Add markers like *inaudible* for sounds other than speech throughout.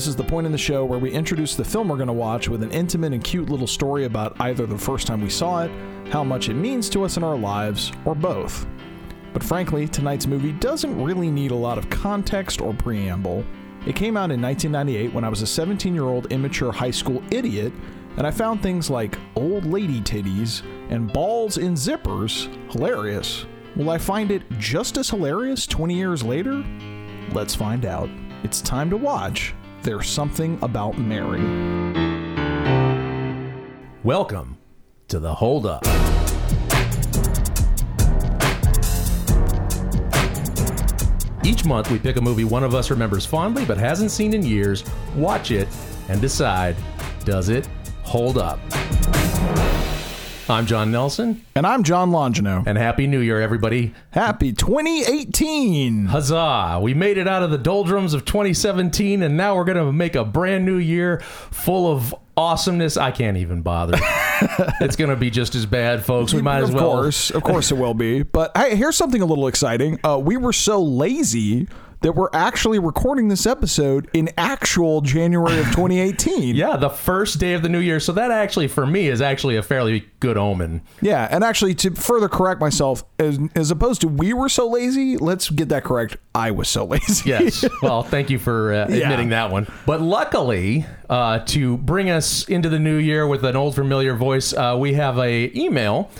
This is the point in the show where we introduce the film we're going to watch with an intimate and cute little story about either the first time we saw it, how much it means to us in our lives, or both. But frankly, tonight's movie doesn't really need a lot of context or preamble. It came out in 1998 when I was a 17 year old immature high school idiot, and I found things like old lady titties and balls in zippers hilarious. Will I find it just as hilarious 20 years later? Let's find out. It's time to watch There's Something About Mary. Welcome to the Hold Up. Each month, we pick a movie one of us remembers fondly but hasn't seen in years, watch it, and decide does it hold up? I'm John Nelson, And I'm John Longino. and Happy New Year, everybody. Happy 2018! Huzzah! We made it out of the doldrums of 2017, and now we're going to make a brand new year full of awesomeness. I can't even bother. *laughs* it's going to be just as bad, folks. We might as well. of course, of course it will be. But hey, here's something a little exciting. Uh, we were so lazy that we're actually recording this episode in actual January of 2018. Yeah, the first day of the new year. So that actually, for me, is actually a fairly good omen. Yeah, and actually, to further correct myself, as, as opposed to we were so lazy, let's get that correct. I was so lazy. Yes. *laughs* Well, thank you for uh, Yeah. admitting that one. But luckily, uh, to bring us into the new year with an old familiar voice, uh, we have a email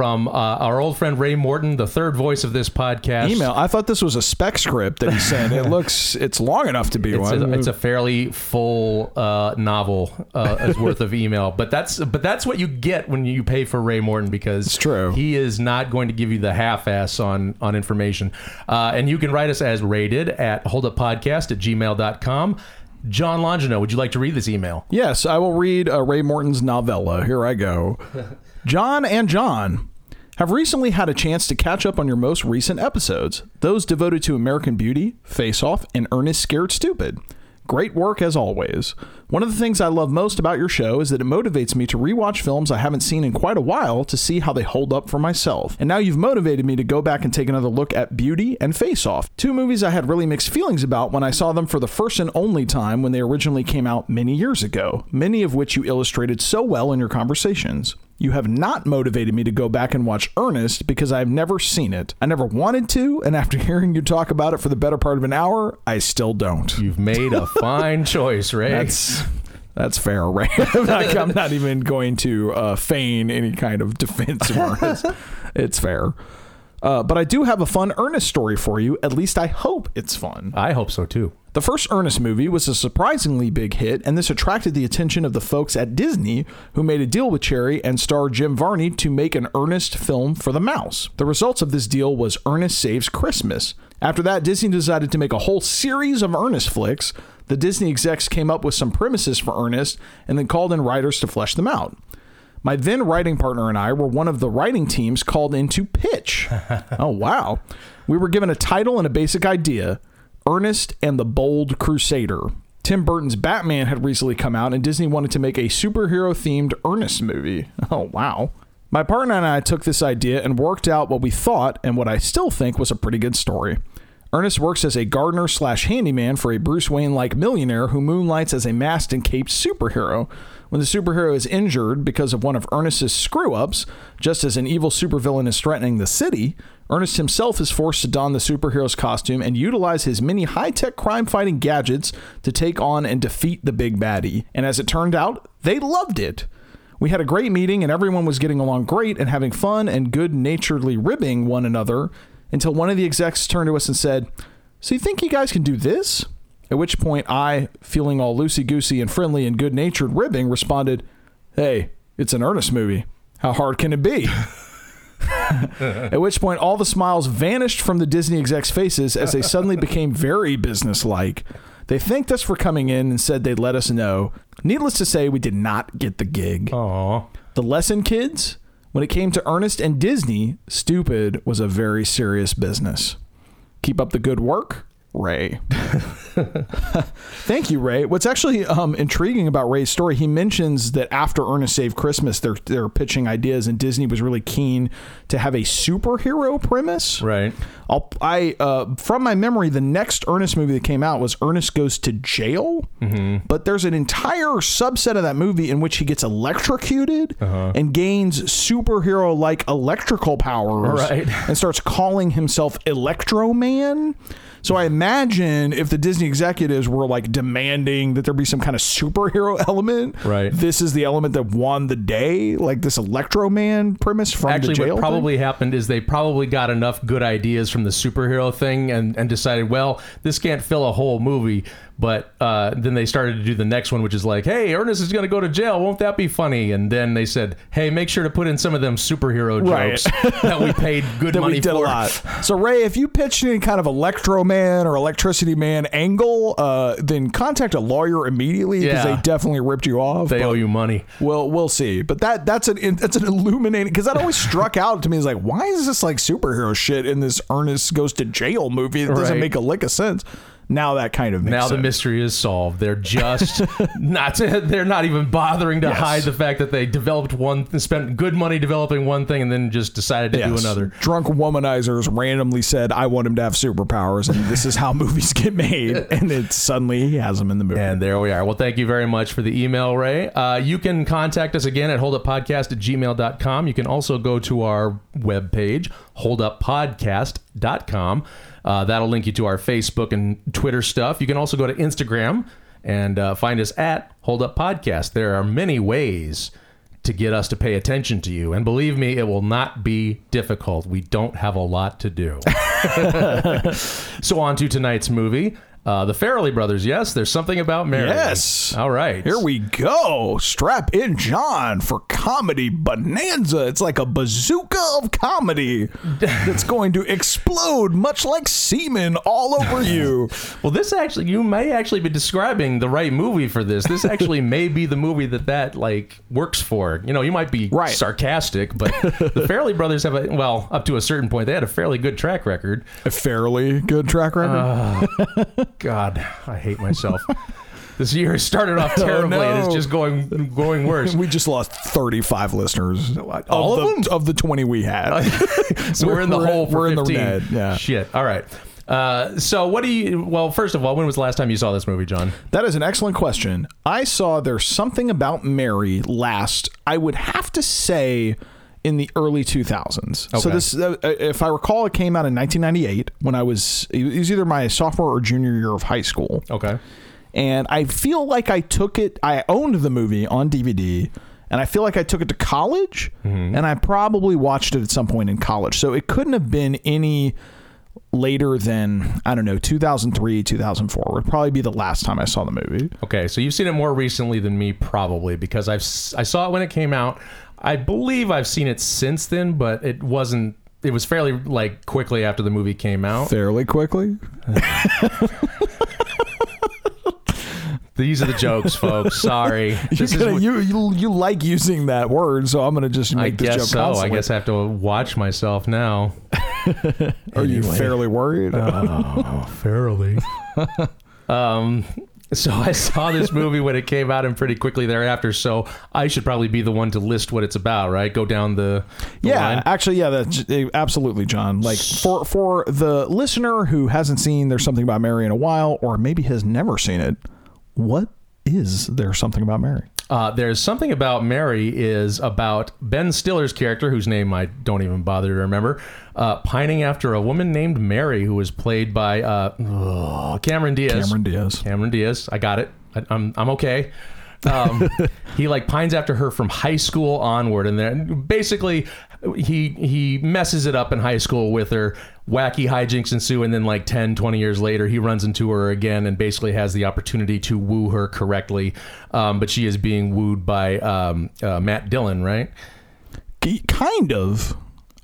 from uh, our old friend Ray Morton, the third voice of this podcast. Email. I thought this was a spec script that he sent. It *laughs* looks, it's long enough to be It's one. a, it's a fairly full uh, novel uh, worth of email, but that's but that's what you get when you pay for Ray Morton because it's true. He is not going to give you the half-ass on on information, uh, and you can write us as rated at holduppodcast at gmail.com. John Longino, would you like to read this email? Yes, I will read uh, Ray Morton's novella. Here I go. *laughs* John and John have recently had a chance to catch up on your most recent episodes, those devoted to American Beauty, Face Off, and Ernest Scared Stupid. Great work as always. One of the things I love most about your show is that it motivates me to rewatch films I haven't seen in quite a while to see how they hold up for myself. And now you've motivated me to go back and take another look at Beauty and Face Off, two movies I had really mixed feelings about when I saw them for the first and only time when they originally came out many years ago, many of which you illustrated so well in your conversations. You have not motivated me to go back and watch Ernest because I've never seen it. I never wanted to, and after *laughs* hearing you talk about it for the better part of an hour, I still don't. You've made a *laughs* fine choice, Ray. That's that's fair, Ray. *laughs* I'm, not, *laughs* I'm not even going to uh, feign any kind of defense of Ernest. *laughs* It's fair. Uh, but I do have a fun Ernest story for you. At least I hope it's fun. I hope so too. The first Ernest movie was a surprisingly big hit, and this attracted the attention of the folks at Disney, who made a deal with Cherry and star Jim Varney to make an Ernest film for the mouse. The results of this deal was Ernest Saves Christmas. After that, Disney decided to make a whole series of Ernest flicks. The Disney execs came up with some premises for Ernest and then called in writers to flesh them out. My then writing partner and I were one of the writing teams called in to pitch. *laughs* oh, wow. We were given a title and a basic idea Ernest and the Bold Crusader. Tim Burton's Batman had recently come out, and Disney wanted to make a superhero themed Ernest movie. *laughs* Oh, wow. My partner and I took this idea and worked out what we thought and what I still think was a pretty good story. Ernest works as a gardener slash handyman for a Bruce Wayne like millionaire who moonlights as a masked and caped superhero. When the superhero is injured because of one of Ernest's screw ups, just as an evil supervillain is threatening the city, Ernest himself is forced to don the superhero's costume and utilize his many high tech crime fighting gadgets to take on and defeat the big baddie. And as it turned out, they loved it. We had a great meeting and everyone was getting along great and having fun and good naturedly ribbing one another until one of the execs turned to us and said, So you think you guys can do this? At which point I, feeling all loosey goosey and friendly and good natured ribbing, responded, Hey, it's an earnest movie. How hard can it be? *laughs* At which point all the smiles vanished from the Disney execs' faces as they suddenly became very businesslike. They thanked us for coming in and said they'd let us know. Needless to say, we did not get the gig. Aw. The lesson, kids? When it came to Ernest and Disney, stupid was a very serious business. Keep up the good work, Ray. Thank you, Ray. What's actually um, intriguing about Ray's story, he mentions that after Ernest Saved Christmas, they're they're pitching ideas, and Disney was really keen to have a superhero premise. Right. I'll, I uh, from my memory, the next Ernest movie that came out was Ernest Goes to Jail. Mm-hmm. But there's an entire subset of that movie in which he gets electrocuted Uh-huh. and gains superhero like electrical powers, Right. and starts calling himself Electro Man. So I imagine if the Disney executives were like demanding that there be some kind of superhero *laughs* element, Right. This is the element that won the day, like this Electro Man premise from Actually, the jail. what thing? probably happened is they probably got enough good ideas from the superhero thing and, and decided, well, this can't fill a whole movie. But uh, then they started to do the next one, which is like, hey, Ernest is going to go to jail. Won't that be funny? And then they said, hey, make sure to put in some of them superhero Right. jokes *laughs* that we paid good that money we did for. a lot. So Ray, if you pitched any kind of Electro Man or Electricity Man angle, uh, then contact a lawyer immediately because Yeah. they definitely ripped you off. They owe you money. We'll we'll see. But that that's an that's an illuminating because that always struck out to me as like why is this like superhero shit in this Ernest goes to jail movie? It doesn't Right. make a lick of sense. Now that kind of makes Now the mystery is solved. They're just *laughs* not. *laughs* They're not even bothering to Yes. hide the fact that they developed one, spent good money developing one thing, and then just decided to do another. Drunk womanizers randomly said, "I want him to have superpowers," and this is how *laughs* movies get made. And it suddenly he has them in the movie. And there we are. Well, thank you very much for the email, Ray. Uh, you can contact us again at holduppodcast at gmail.com. You can also go to our webpage, holduppodcast.com. Uh, that'll link you to our Facebook and Twitter stuff. You can also go to Instagram and uh, find us at Hold Up Podcast. There are many ways to get us to pay attention to you. And believe me, it will not be difficult. We don't have a lot to do. *laughs* so, on to tonight's movie. Uh, the Farrelly brothers, yes, there's something about Mary. Yes. All right. Here we go. Strap in, John, for comedy bonanza. It's like a bazooka of comedy *laughs* that's going to explode, much like semen all over *laughs* you. Well, this actually, you may actually be describing the right movie for this. This actually *laughs* may be the movie that that like works for. You know, you might be Right. sarcastic, but the Farrelly brothers have a well, up to a certain point, they had a fairly good track record. A fairly good track record. God, I hate myself. *laughs* this year has started off *laughs* terribly, and it's just going going worse. we just lost 35 listeners. All of, of the, Of the 20 we had. *laughs* so we're, in the we're- hole for we're in the red, yeah. Shit. All right. Uh, so what do you? Well, first of all, when was the last time you saw this movie, John? That is an excellent question. I saw There's Something About Mary last, I would have to say, in the early 2000s. So this, uh, if I recall, it came out in 1998 when I was, it was either my sophomore or junior year of high school. Okay. And I feel like I took it, I owned the movie on DVD. And I feel like I took it to college, Mm-hmm. and I probably watched it at some point in college. So it couldn't have been any later than I don't know 2003 2004 would probably be the last time I saw the movie. Okay, so you've seen it more recently than me, probably because I've I saw it when it came out. I believe I've seen it since then, but it wasn't. It was fairly like quickly after the movie came out. fairly quickly. These are the jokes, folks. Sorry, *laughs* this gonna- is. you, you you like using that word, so I'm gonna just make I this joke guess so. I guess I have to watch myself now. Are you fairly worried? Uh, *laughs* Fairly. *laughs* um. So I saw this movie when it came out, and pretty quickly thereafter. So I should probably be the one to list what it's about, right? Go down the, the yeah, line. actually, yeah, that's eh, absolutely, John. Like for for the listener who hasn't seen "There's Something About Mary" in a while, or maybe has never seen it, what is there something about Mary? Uh, there's something about Mary is about Ben Stiller's character, whose name I don't even bother to remember, uh, pining after a woman named Mary, who was played by uh, ugh, Cameron Diaz. Cameron Diaz. Cameron Diaz. I got it. I, I'm I'm okay. Um, *laughs* he like pines after her from high school onward, and then basically he he messes it up in high school with her. Wacky hijinks ensue, and then like 10, 20 years later, he runs into her again and basically has the opportunity to woo her correctly. Um, but she is being wooed by um, uh, Matt Dillon, right? Kind of.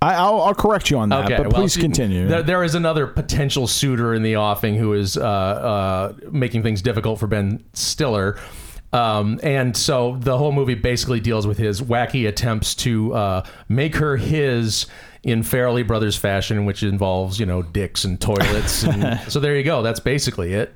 I, I'll, I'll correct you on that, but well, please see, continue. There, there is another potential suitor in the offing who is uh, uh, making things difficult for Ben Stiller. Um, and so the whole movie basically deals with his wacky attempts to uh, make her his in Farrelly Brothers fashion, which involves, you know, dicks and toilets. And *laughs* so there you go. That's basically it.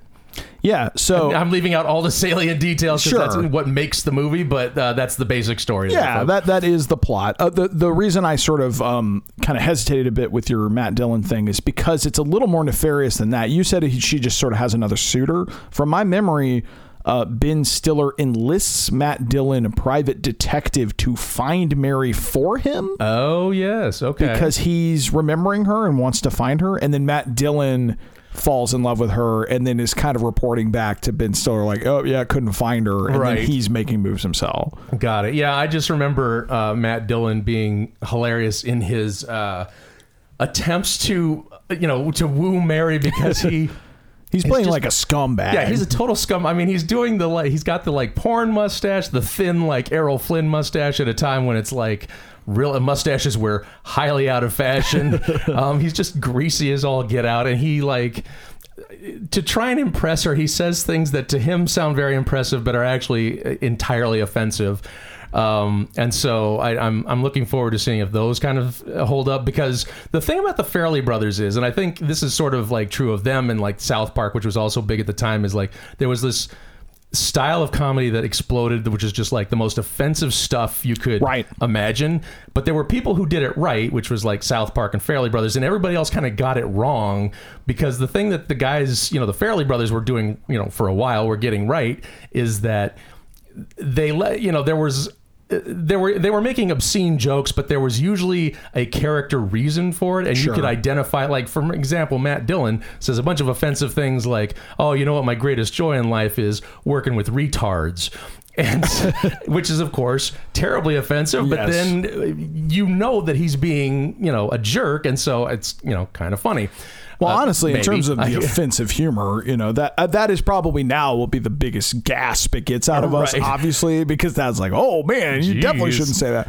Yeah. So I'm leaving out all the salient details because Sure. that's what makes the movie, but uh, that's the basic story. Yeah, that that is the plot. Uh, the the reason I sort of um, kind of hesitated a bit with your Matt Dillon thing is because it's a little more nefarious than that. You said he, she just sort of has another suitor. From my memory, uh, Ben Stiller enlists Matt Dillon, a private detective, to find Mary for him Oh yes, okay. because he's remembering her and wants to find her, and then Matt Dillon falls in love with her and then is kind of reporting back to Ben Stiller like, "Oh yeah, couldn't find her," and Right. then he's making moves himself. Got it. Yeah, I just remember uh, Matt Dillon being hilarious in his uh, attempts to, you know, to woo Mary because he. *laughs* He's playing just- like a scumbag. Yeah, he's a total scum. I mean, he's doing the like, he's got the like porn mustache, the thin like Errol Flynn mustache at a time when it's like real mustaches were highly out of fashion. *laughs* um, he's just greasy as all get out, and he like to try and impress her, he says things that to him sound very impressive, but are actually entirely offensive. Um, and so I, I'm I'm looking forward to seeing if those kind of hold up because the thing about the Farrelly brothers is, and I think this is sort of like true of them and like South Park, which was also big at the time, is like there was this style of comedy that exploded, which is just like the most offensive stuff you could Right. imagine. But there were people who did it right, which was like South Park and Farrelly Brothers, and everybody else kind of got it wrong because the thing that the guys, you know, the Farrelly Brothers were doing, you know, for a while, were getting right is that they let you know there was there were they were making obscene jokes, but there was usually a character reason for it, and Sure. you could identify. Like for example, Matt Dillon says a bunch of offensive things like, "Oh, you know what? My greatest joy in life is working with retards." *laughs* And which is of course terribly offensive, but then uh, you know that he's being, you know, a jerk, and so it's, you know, kind of funny. Well, Uh, honestly, in terms of the *laughs* offensive humor, you know that uh, that is probably now will be the biggest gasp it gets out of us, obviously, because that's like, oh man, you definitely shouldn't say that.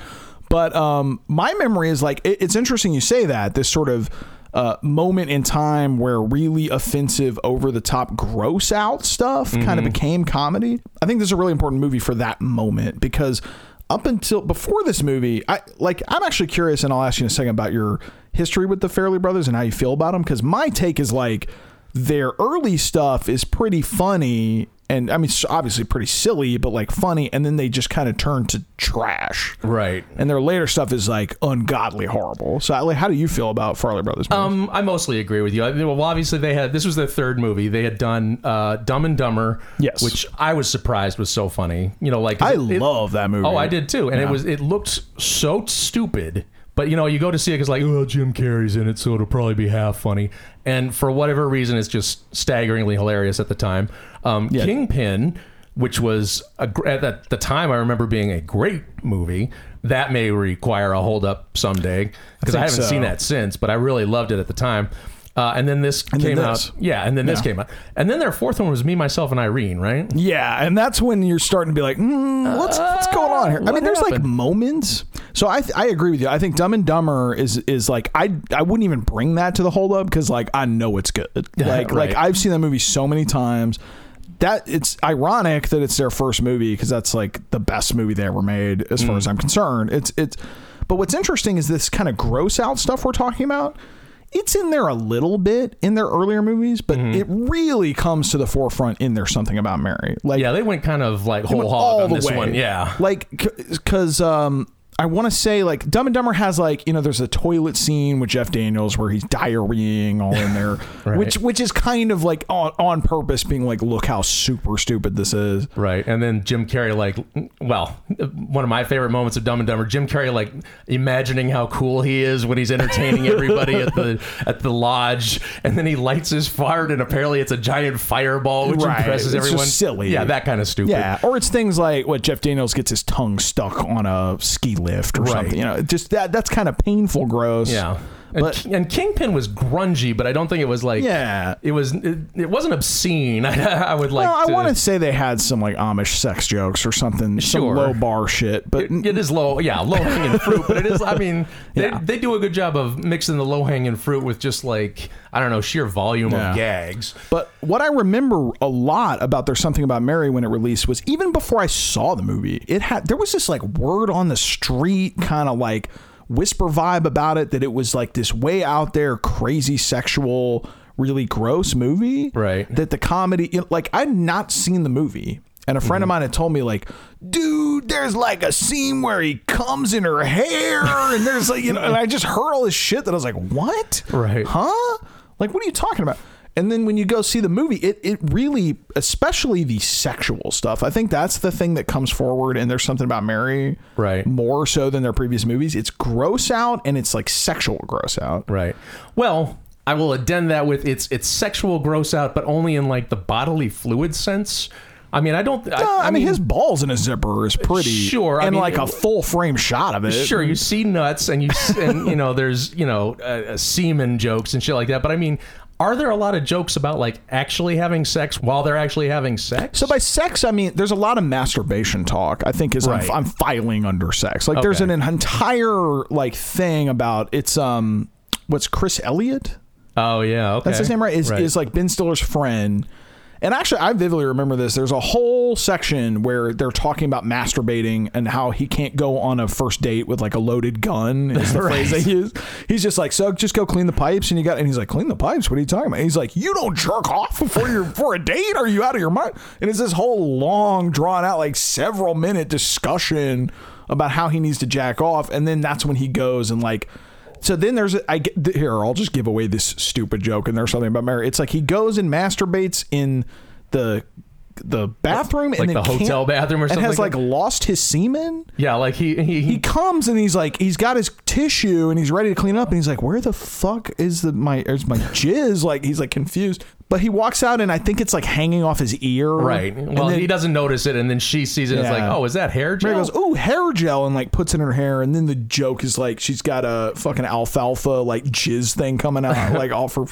But um, my memory is like it, it's interesting you say that this sort of uh, moment in time where really offensive, over the top, gross out stuff kind of became comedy. I think this is a really important movie for that moment because up until before this movie, I like I'm actually curious, and I'll ask you in a second about your history with the Farrelly Brothers and how you feel about them. Because my take is like their early stuff is pretty funny, and I mean it's obviously pretty silly, but like funny, and then they just kind of turn to trash. right. And their later stuff is like ungodly horrible. So, like, how do you feel about Farrelly Brothers? movies? Um, I mostly agree with you. I, well, obviously they had this was their third movie. They had done uh, Dumb and Dumber, Yes. which I was surprised was so funny. You know, like I it- love that movie. Oh, I did too, and it was it looked so stupid. But you know, you go to see it because like, oh, Jim Carrey's in it, so it'll probably be half funny. And for whatever reason, it's just staggeringly hilarious at the time. Um, Yeah. Kingpin, which was a, at the time I remember being a great movie. That may require a hold up someday because I, think haven't so. seen that since, but I really loved it at the time. Uh, and then this then came this. out, yeah. And then this Yeah. came out, and then their fourth one was Me, Myself, and Irene, right? Yeah, and that's when you're starting to be like, mm, what's what's going on here? I mean, there's like moments. So I I agree with you. I think Dumb and Dumber is is like I I wouldn't even bring that to the hold up because like I know it's good. *laughs* Like Right. like I've seen that movie so many times. That it's ironic that it's their first movie because that's like the best movie they ever made as Mm. far as I'm concerned. It's it's. But what's interesting is this kind of gross out stuff we're talking about. It's in there a little bit in their earlier movies, but Mm-hmm. it really comes to the forefront in There's Something About Mary. Like Yeah, they went kind of like whole hog on this one. Yeah, like because um I want to say like Dumb and Dumber has like you know there's a toilet scene with Jeff Daniels where he's diarrheaing all in there, *laughs* Right. which which is kind of like on on purpose being like look how super stupid this is. Right, and then Jim Carrey, like, well, one of my favorite moments of Dumb and Dumber, Jim Carrey, like, imagining how cool he is when he's entertaining everybody at the *laughs* at the lodge, and then he lights his fart, and apparently it's a giant fireball, which Right, impresses it's everyone. silly. yeah, that kind of stupid. Yeah, or it's things like what Jeff Daniels gets his tongue stuck on a ski lift or Right. something. You know, just that that's kind of painful, gross. yeah. And, But- and Kingpin was grungy, but I don't think it was like. Yeah. It was. It, it wasn't obscene. *laughs* I, I would like. Well, I want to say they had some like Amish sex jokes or something, some Sure. low bar shit, but It, it is low, yeah, low hanging *laughs* fruit, but it is. I mean, they, Yeah. they do a good job of mixing the low hanging fruit with just like I don't know sheer volume Yeah. of gags. But what I remember a lot about There's Something About Mary when it released was even before I saw the movie, it had there was this like word on the street kind of like whisper vibe about it that it was like this way out there crazy sexual really gross movie. Right. That the comedy, like I'd not seen the movie. And a friend of mm-hmm. mine had told me, like, dude, there's like a scene where he comes in her hair, and there's like, you know, and I just heard all this shit that I was like, what? Right. Huh? Like, what are you talking about? And then when you go see the movie, it, it really, especially the sexual stuff, I think that's the thing that comes forward. And there's something about Mary, Right. more so than their previous movies. It's gross out and it's like sexual gross out. Right. Well, I will addend that with it's it's sexual gross out, but only in like the bodily fluid sense. I mean, I don't. I, Uh, I, mean, his balls in a zipper is pretty Sure, I and mean, like a full frame shot of it. Sure, you see nuts and you and you know there's you know uh, uh, semen jokes and shit like that. But I mean, are there a lot of jokes about like actually having sex while they're actually having sex? So by sex, I mean there's a lot of masturbation talk. I think is Right. I'm, I'm filing under sex. Like there's Okay. an entire like thing about it's um what's Chris Elliott? oh yeah, okay, That's his name, right? Is is like Ben Stiller's friend. And actually, I vividly remember this. There's a whole section where they're talking about masturbating and how he can't go on a first date with like a loaded gun. Is the *laughs* phrase they use. He's just like, so just go clean the pipes, and you got. And he's like, clean the pipes. What are you talking about? And he's like, you don't jerk off before you're *laughs* for a date. Are you out of your mind? And it's this whole long, drawn out, like several minute discussion about how he needs to jack off, and then that's when he goes and like. So then there's I get here. I'll just give away this stupid joke, and there's something about Mary. It's like he goes and masturbates in the the bathroom, Like and the hotel bathroom or and something has like like lost his semen. yeah, like he he, He comes and he's like he's got his tissue and he's ready to clean up, and he's like, "Where the fuck is the my is my jizz?" Like he's like confused, but he walks out and I think it's like hanging off his ear. right. And Well, then- he doesn't notice it, and then she sees it. and It's like, oh, is that hair gel? Mary goes, "Ooh, hair gel," and like puts it in her hair, and then the joke is like she's got a fucking alfalfa like jizz thing coming out, *laughs* like all for.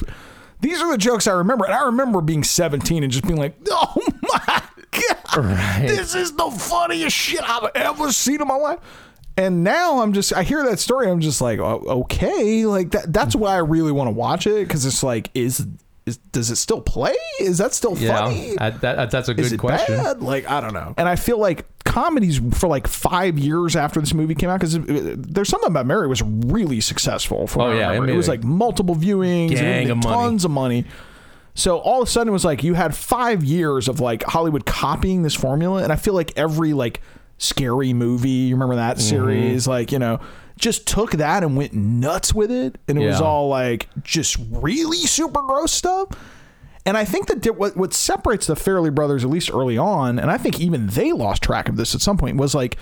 These are the jokes I remember, and I remember being seventeen and just being like, "Oh *laughs* my god, Right. this is the funniest shit I've ever seen in my life." And now I'm just, I hear that story, I'm just like, oh, okay, like that. That's why I really want to watch it because it's like, is. Is, does it still play? Is that still yeah, funny? I- that, that's a good question. bad? Like I don't know. And I feel like comedies for like five years after this movie came out because there's something about Mary was really successful. For Oh, yeah, it it, was like multiple viewings, gang it made of tons of money. So all of a sudden it was like you had five years of like Hollywood copying this formula, and I feel like every like scary movie, you remember that Mm-hmm. series, like you know. Just took that and went nuts with it, and it was all like just really super gross stuff. And I think that what what separates the Farrelly brothers, at least early on, and I think even they lost track of this at some point, was like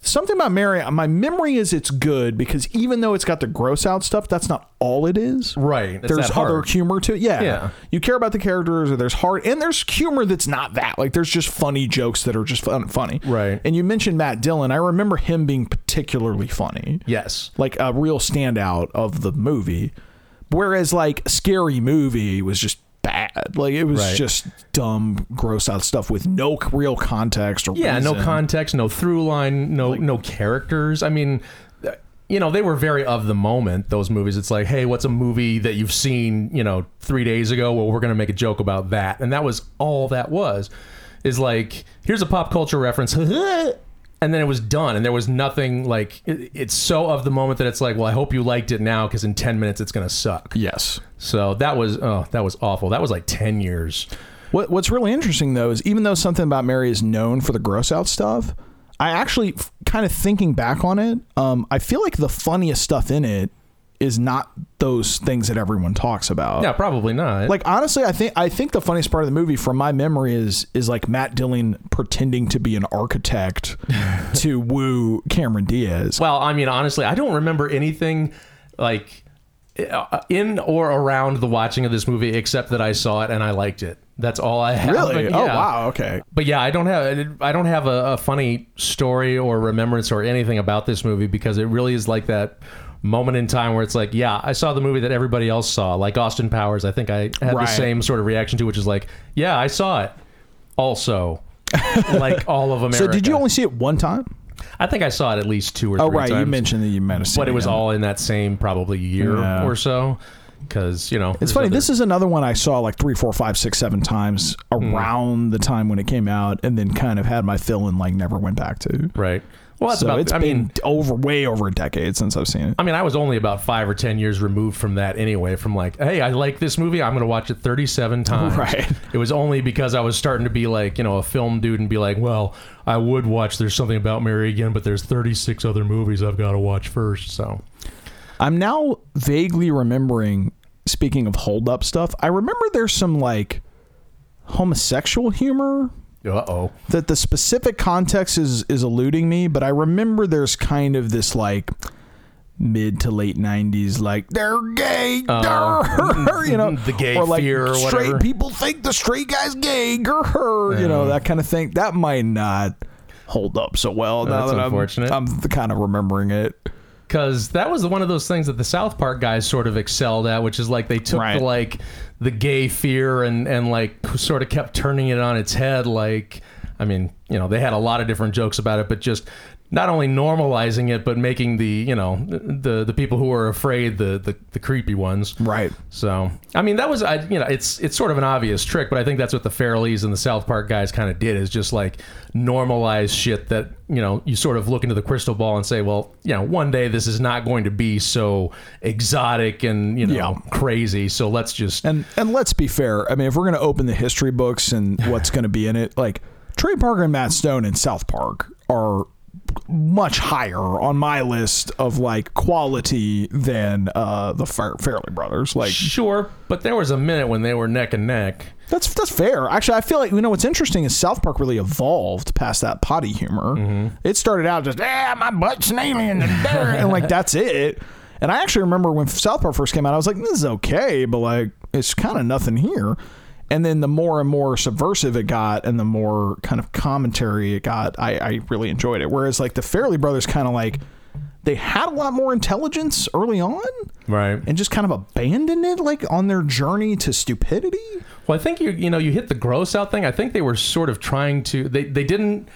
something about Mary. My memory is it's good because even though it's got the gross out stuff, that's not all it is. Right. It's There's other heart. humor to it. Yeah. Yeah. You care about the characters, or there's heart, and there's humor that's not that. Like there's just funny jokes that are just fun, funny. Right. And you mentioned Matt Dillon. I remember him being particularly funny Yes. like a real standout of the movie. Whereas like Scary Movie was just bad. Like it was Right. just dumb, gross out stuff with no real context or Yeah, no context, no through line, no no characters. I mean, uh, you know, they were very of the moment. Those movies. It's like, hey, what's a movie that you've seen, you know, three days ago? Well, we're gonna make a joke about that, and that was all that was. Is like, here's a pop culture reference, *laughs* and then it was done, and there was nothing like. It, it's so of the moment that it's like, well, I hope you liked it now because in ten minutes it's gonna suck. Yes. So that was oh, that was awful. That was like ten years. What What's really interesting though is even though something about Mary is known for the gross out stuff, I actually f- kind of thinking back on it, um, I feel like the funniest stuff in it is not those things that everyone talks about. Yeah, probably not. Like honestly, I think I think the funniest part of the movie, from my memory, is is like Matt Dillon pretending to be an architect *laughs* to woo Cameron Diaz. Well, I mean, honestly, I don't remember anything like uh, in or around the watching of this movie except that I saw it and I liked it. That's all I have. Really? But Oh wow. Okay. But yeah, I don't have I don't have a, a funny story or remembrance or anything about this movie because it really is like that moment in time where it's like, yeah, I saw the movie that everybody else saw, like Austin Powers. I think I had the same sort of reaction to, which is like, yeah, I saw it. Also, *laughs* like all of America. So did you only see it one time? I think I saw it at least two or Oh three right, times you mentioned that you might have seen but it was all in that same probably year Yeah. or so. because you know It's funny. This is another one I saw like three, four, five, six, seven times Hmm. around the time when it came out, and then kind of had my fill and like never went back to. right. Well, that's so about. it's I been mean, over way over a decade since I've seen it. I mean, I was only about five or ten years removed from that anyway. From like, hey, I like this movie. I'm going to watch it 37 times. Right. *laughs* It was only because I was starting to be like, you know, a film dude and be like, well, I would watch. There's something about Mary again, but there's 36 other movies I've got to watch first. So I'm now vaguely remembering. Speaking of hold up stuff, I remember there's some like homosexual humor Uh oh. that the specific context is is eluding me, but I remember there's kind of this like mid to late 90s like they're gay grr, *laughs* you know the gay or like fear or straight whatever. people think the straight guy's gay grr, you know that kind of thing that might not hold up so well now That's that unfortunate. I'm, I'm kind of remembering it because that was one of those things that the South Park guys sort of excelled at, which is like they took Right. the like the gay fear and and like sort of kept turning it on its head. Like, I mean, you know, they had a lot of different jokes about it, but just not only normalizing it, but making the you know the the people who are afraid the the, the creepy ones. right So, I mean, that was, I, you know, it's it's sort of an obvious trick, but I think that's what the Farrellys and the South Park guys kind of did is just like normalize shit that you know you sort of look into the crystal ball and say, well, you know, one day this is not going to be so exotic and you know Yeah. crazy. So let's just And and let's be fair. I mean, if we're going to open the history books and what's going to be in it, like Trey Parker and Matt Stone in South Park are much higher on my list of like quality than uh, the Fair- Farrelly brothers. Like sure, but there was a minute when they were neck and neck. that's that's fair. Actually, I feel like you know what's interesting is South Park really evolved past that potty humor. Mm-hmm. It started out just ah, my butt's an alien and there," and like that's it. And I actually remember when South Park first came out, I was like, this is okay, but like it's kind of nothing here. And then the more and more subversive it got, and the more kind of commentary it got, I, I really enjoyed it. Whereas like the Farrelly Brothers, kind of like they had a lot more intelligence early on, Right. and just kind of abandoned it, like on their journey to stupidity. Well, I think you you know you hit the gross out thing. I think they were sort of trying to. They they didn't.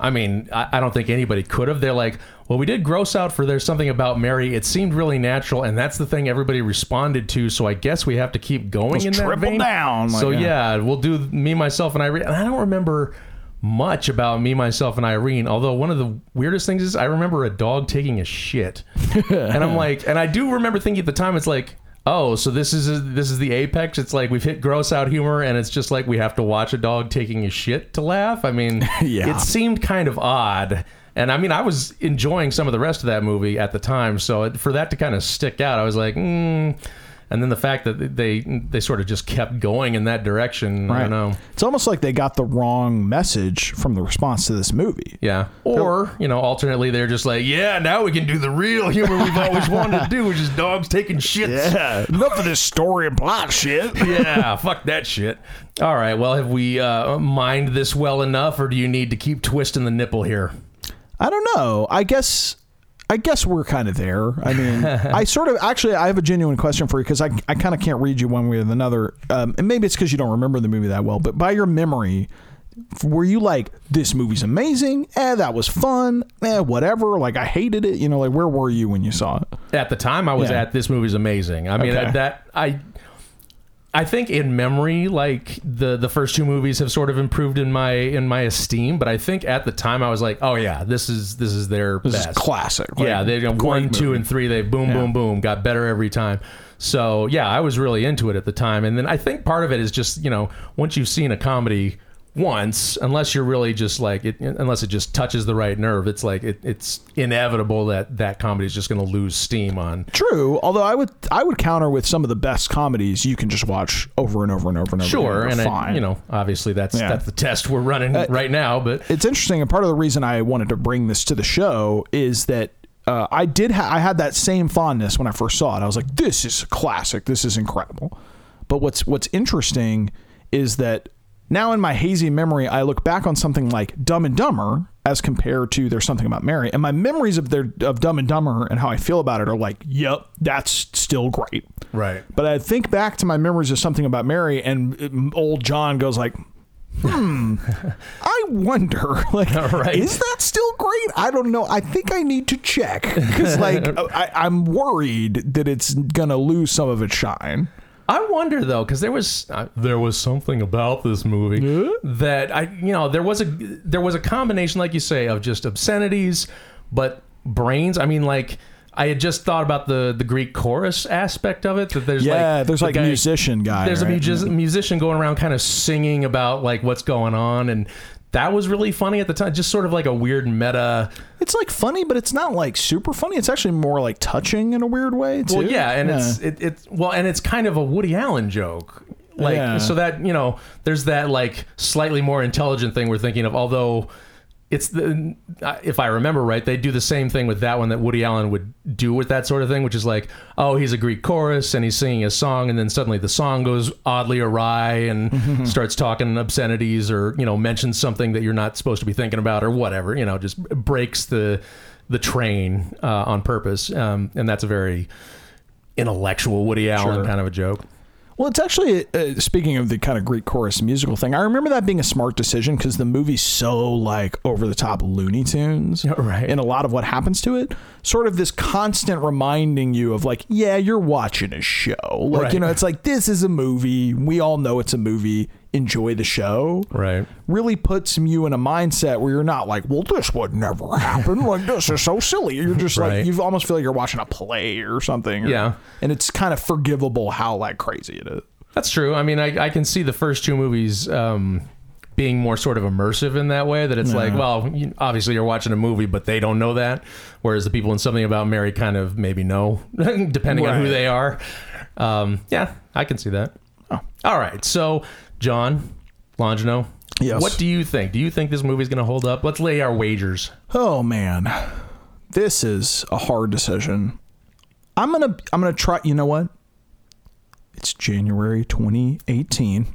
I mean, I, I don't think anybody could have. They're like, well, we did gross out for there's something about Mary. It seemed really natural, and that's the thing everybody responded to. So I guess we have to keep going Let's in that triple vein. down, like, so yeah. yeah, we'll do me, myself, and Irene. And I don't remember much about me, myself, and Irene. Although one of the weirdest things is I remember a dog taking a shit, *laughs* and I'm like, and I do remember thinking at the time, it's like. Oh, so this is this is the apex. It's like we've hit gross out humor, and it's just like we have to watch a dog taking a shit to laugh. I mean, *laughs* Yeah. it seemed kind of odd, and I mean, I was enjoying some of the rest of that movie at the time. So it- for that to kind of stick out, I was like, mm. And then the fact that they they sort of just kept going in that direction. I don't know. It's almost like they got the wrong message from the response to this movie. Yeah. Or, you know, alternately, they're just like, yeah, now we can do the real humor we've always *laughs* wanted to do, which is dogs taking shits. Yeah, enough of this story and plot shit. *laughs* Yeah, fuck that shit. All right. Well, have we uh, mined this well enough, or do you need to keep twisting the nipple here? I don't know. I guess I guess we're kind of there. I mean, *laughs* I sort of actually I have a genuine question for you because I I kind of can't read you one way or another. Um, and maybe it's because you don't remember the movie that well, but by your memory. Were you like this movie's amazing? Eh, that was fun. Eh, whatever. Like I hated it. You know, like where were you when you saw it? At the time, I was Yeah. at this movie's amazing. I mean, Okay. that I. I think in memory, like the the first two movies have sort of improved in my in my esteem, but I think at the time I was like, oh yeah, this is this is their This best. is classic. Like, yeah, they you know, great one, two, and three. They boom, boom, boom, got better every time. So yeah, I was really into it at the time, and then I think part of it is just you know once you've seen a comedy once, unless you're really just like it, unless it just touches the right nerve, it's like it, it's inevitable that that comedy is just going to lose steam on. True. Although I would I would counter with some of the best comedies you can just watch over and over and over and over. Sure, again. and They're I, fine. you know, obviously that's Yeah. Uh, that's the test we're running right now. But it's interesting, and part of the reason I wanted to bring this to the show is that uh, I did ha- I had that same fondness when I first saw it. I was like, "This is a classic. This is incredible." But what's what's interesting is that now in my hazy memory, I look back on something like Dumb and Dumber as compared to There's Something About Mary, and my memories of their of Dumb and Dumber and how I feel about it are like, "Yep, that's still great." right, But I think back to my memories of something about Mary, and um, old John goes like, "Hmm, I wonder, *laughs* like, *laughs* Right. is that still great? I don't know. I think I need to check because, like, *laughs* I, I'm worried that it's gonna lose some of its shine. I wonder though, because there was uh, there was something about this movie that I you know there was a there was a combination like you say of just obscenities, but brains. I mean, like I had just thought about the the Greek chorus aspect of it. That there's Yeah, like there's the like a musician guy. There's a right? music, musician going around kind of singing about like what's going on and. That was really funny at the time, just sort of like a weird meta. It's like funny, but it's not like super funny. It's actually more like touching in a weird way too. Well, yeah, and it's it, it's well, and it's kind of a Woody Allen joke, like Yeah. so that you know, there's that like slightly more intelligent thing we're thinking of. Although it's the if I remember right, they do the same thing with that one that Woody Allen would do with that sort of thing, which is like, oh, he's a Greek chorus and he's singing a song, and then suddenly the song goes oddly awry and *laughs* starts talking obscenities or you know mentions something that you're not supposed to be thinking about or whatever. You know, just breaks the the train uh, on purpose, um, and that's a very intellectual Woody Allen Sure. kind of a joke. Well, it's actually uh, speaking of the kind of Greek chorus musical thing. I remember that being a smart decision because the movie's so like over the top Looney Tunes, *laughs* Right. In a lot of what happens to it, sort of this constant reminding you of like, yeah, you're watching a show. Like Right. you know, it's like this is a movie. We all know it's a movie. Enjoy the show. Right. Really puts you in a mindset where you're not like, well, this would never happen. like this is so silly. You're just Right. like you almost feel like you're watching a play or something. or- Yeah. and it's kind of forgivable how like crazy it is. That's true. I mean, I, I can see the first two movies um, being more sort of immersive in that way. That it's like, well, you, obviously you're watching a movie, but they don't know that. Whereas the people in Something About Mary kind of maybe know, *laughs* depending on who they are. Um, yeah, I can see that. All right. So, John Longino, Yes. what do you think? Do you think this movie's going to hold up? Let's lay our wagers. Oh man, this is a hard decision. I'm gonna I'm gonna try. You know what? It's January 2018.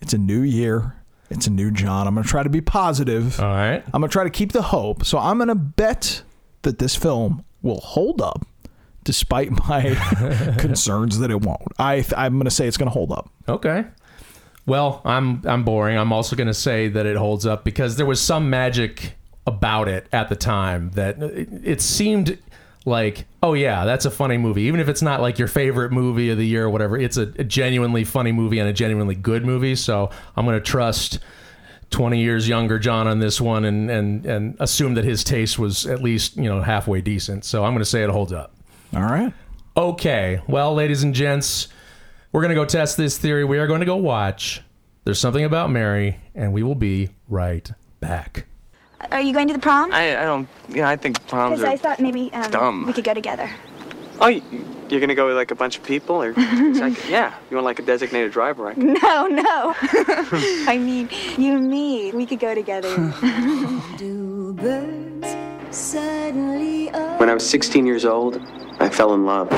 It's a new year. It's a new John. I'm gonna try to be positive. All right. I'm gonna try to keep the hope. So I'm gonna bet that this film will hold up, despite my *laughs* concerns that it won't. I I'm gonna say it's gonna hold up. Okay. Well, I'm I'm boring. I'm also going to say that it holds up because there was some magic about it at the time that it, it seemed like, oh yeah, that's a funny movie. Even if it's not like your favorite movie of the year or whatever, it's a, a genuinely funny movie and a genuinely good movie. So I'm going to trust 20 years younger John on this one and and and assume that his taste was at least you know halfway decent. So I'm going to say it holds up. All right. Okay. Well, ladies and gents, we're going to go test this theory. We are going to go watch There's Something About Mary, and we will be right back. Are you going to the prom? I, I don't. Yeah, I think proms Because are. I thought maybe um, dumb. we could go together. Oh, you, you're gonna go with like a bunch of people, or? It's like, *laughs* yeah, you want like a designated driver? I can. No, no. *laughs* I mean, you and me. We could go together. Do birds suddenly When I was 16 years old, I fell in love.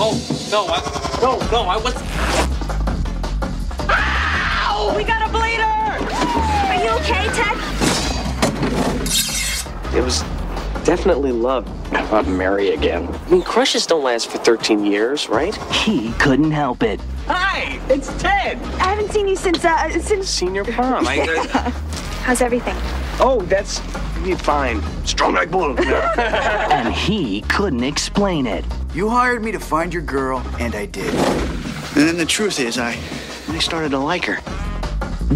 Oh, no, I, no, no, I was. we got a bleeder! Are you okay, Ted? It was definitely love. About Mary again. I mean, crushes don't last for 13 years, right? He couldn't help it. Hi, it's Ted. I haven't seen you since uh since. Senior prom. *laughs* I, I, How's everything? oh, that's be fine. Strong like blue. *laughs* And he couldn't explain it. You hired me to find your girl, and I did. And then the truth is, I, I started to like her.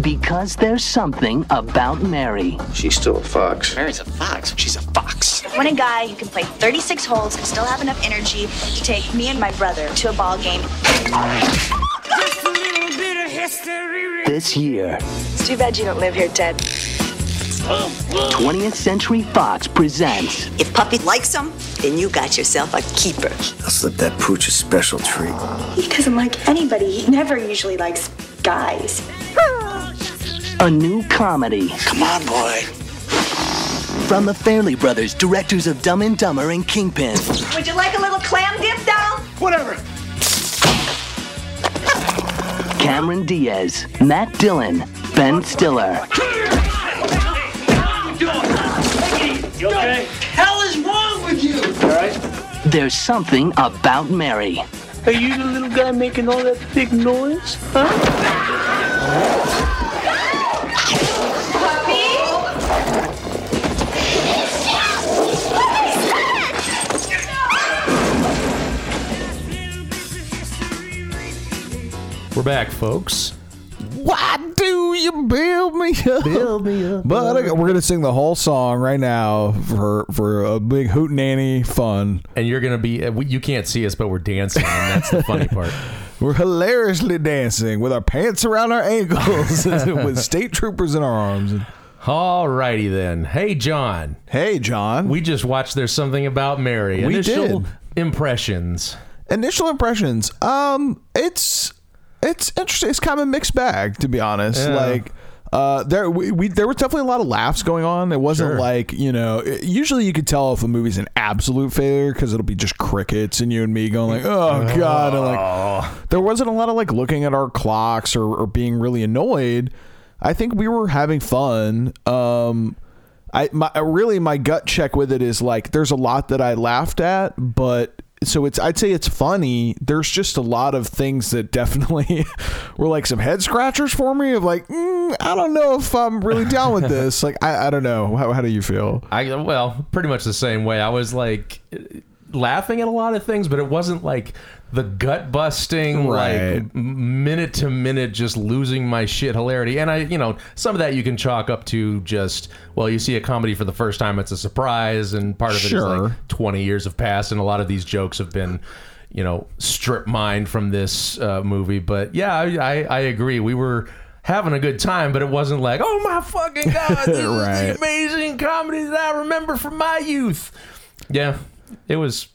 Because there's something about Mary. She's still a fox. Mary's a fox. She's a fox. When a guy who can play 36 holes and still have enough energy to take me and my brother to a ball game. This year, It's too bad you don't live here, Ted. 20th Century Fox presents If Puppy likes them, then you got yourself a keeper. I'll slip that pooch a special treat. He doesn't like anybody. He never usually likes guys. a new comedy Come on, boy. from the Farrelly Brothers, directors of Dumb and Dumber and Kingpin. Would you like a little clam dip, doll? Whatever. Cameron Diaz, Matt Dillon, Ben Stiller. You okay? hell is wrong there's something about Mary. Are you the little guy making all that big noise? Huh? We're back, folks. What? You build me up? Build me up. But I- we're gonna sing the whole song right now for for a big hoot hootenanny fun. And you're gonna be. uh, You can't see us, but we're dancing, and that's the funny part. *laughs* We're hilariously dancing with our pants around our ankles, *laughs* with state troopers in our arms. All righty then. Hey, John. Hey, John. We just watched There's Something About Mary. We Initial did. impressions. Initial impressions. Um, it's it's interesting. It's kind of a mixed bag, to be honest. Yeah. Like. Uh, there we, we there was definitely a lot of laughs going on. It wasn't Sure. like you know. it- usually you could tell if a movie's an absolute failure because it'll be just crickets and you and me going like, oh god, and like there wasn't a lot of like looking at our clocks or, or being really annoyed. I think we were having fun. Um, I my really my gut check with it is like there's a lot that I laughed at, but so it's I'd say it's funny. There's just a lot of things that definitely *laughs* were like some head scratchers for me of like mm, I don't know if I'm really down with *laughs* this. Like I, I don't know how how do you feel? I well, pretty much the same way. I was like laughing at a lot of things, but it wasn't like the gut busting, Right. like minute to minute, just losing my shit hilarity. And I, you know, some of that you can chalk up to just well, you see a comedy for the first time, it's a surprise, and part of it is Sure. like twenty years have passed, and a lot of these jokes have been. You know, strip mined from this uh, movie, but yeah, I, I, I agree. We were having a good time, but it wasn't like, oh my fucking god, this is the *laughs* amazing comedy that I remember from my youth. Yeah, it was